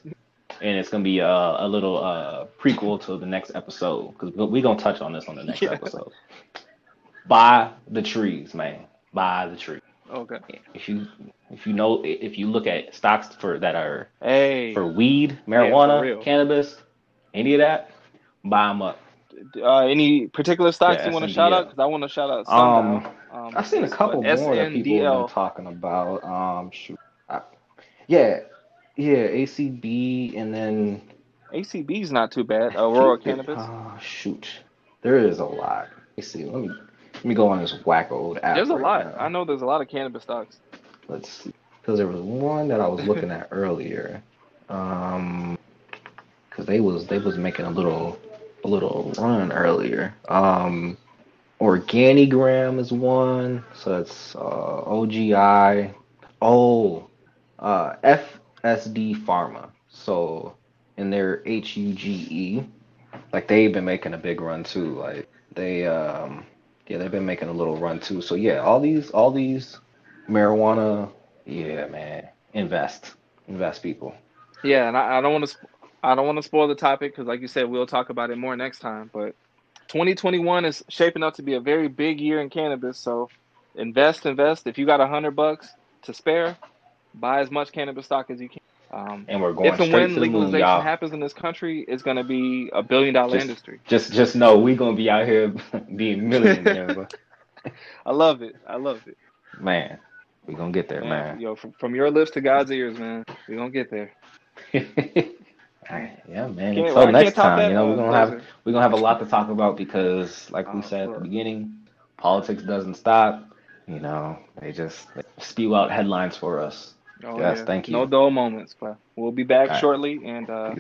Speaker 2: and it's gonna be a, a little uh, prequel to the next episode because we're gonna touch on this on the next
Speaker 1: Yeah.
Speaker 2: episode. Buy the trees, man. Buy the tree.
Speaker 1: Okay.
Speaker 2: If you if you know if you look at stocks for that are
Speaker 1: Hey,
Speaker 2: for weed,
Speaker 1: for
Speaker 2: marijuana,
Speaker 1: real.
Speaker 2: cannabis, any of that, buy them up.
Speaker 1: uh, any particular stocks
Speaker 2: Yeah,
Speaker 1: you want to shout out? Because I want to shout out
Speaker 2: Um,
Speaker 1: Sundial. Um,
Speaker 4: I've seen a couple more that people have been talking about. Um, shoot, I, yeah, yeah, ACB, and then
Speaker 1: ACB is not too bad. Aurora Cannabis.
Speaker 4: Oh shoot, there is a lot. Let me see. Let me let me go on this whack old app.
Speaker 1: There's a
Speaker 4: right
Speaker 1: lot.
Speaker 4: now.
Speaker 1: I know there's a lot of cannabis stocks.
Speaker 4: Let's see, because there was one that I was looking at earlier. Um, because they was they was making a little a little run earlier. Um, Organigram is one, so it's uh, OGI. Oh, uh, FSD Pharma. So in their HUGE, like they've been making a big run too. Like they um yeah, they've been making a little run too. So yeah, all these all these marijuana, yeah, man, invest, invest, people.
Speaker 1: Yeah, and I, I don't want to. I don't want to spoil the topic because, like you said, we'll talk about it more next time. But 2021 is shaping up to be a very big year in cannabis. So invest, invest. If you got a hundred bucks to spare, buy as much cannabis stock as you can. Um,
Speaker 2: And we're going
Speaker 1: if and when
Speaker 2: to the moon,
Speaker 1: legalization happens in this country, it's going to be a billion dollar
Speaker 2: Just-
Speaker 1: industry.
Speaker 2: Just just know we're gonna be out here being millionaires,
Speaker 1: I love it. I love it.
Speaker 2: man. we're gonna get there, man.
Speaker 1: Yo, from, from your lips to God's ears, man. We're gonna get there.
Speaker 2: Yeah, man.
Speaker 1: Can't-
Speaker 2: Until next time,
Speaker 1: that,
Speaker 2: you know, we're gonna have we're gonna have a lot to talk about because, like we
Speaker 1: Oh,
Speaker 2: said at the beginning, politics doesn't stop. You know, they just spew out headlines for us.
Speaker 1: Oh,
Speaker 2: Yes, thank you.
Speaker 1: No dull moments, but we'll be back
Speaker 2: right.
Speaker 1: shortly, and uh,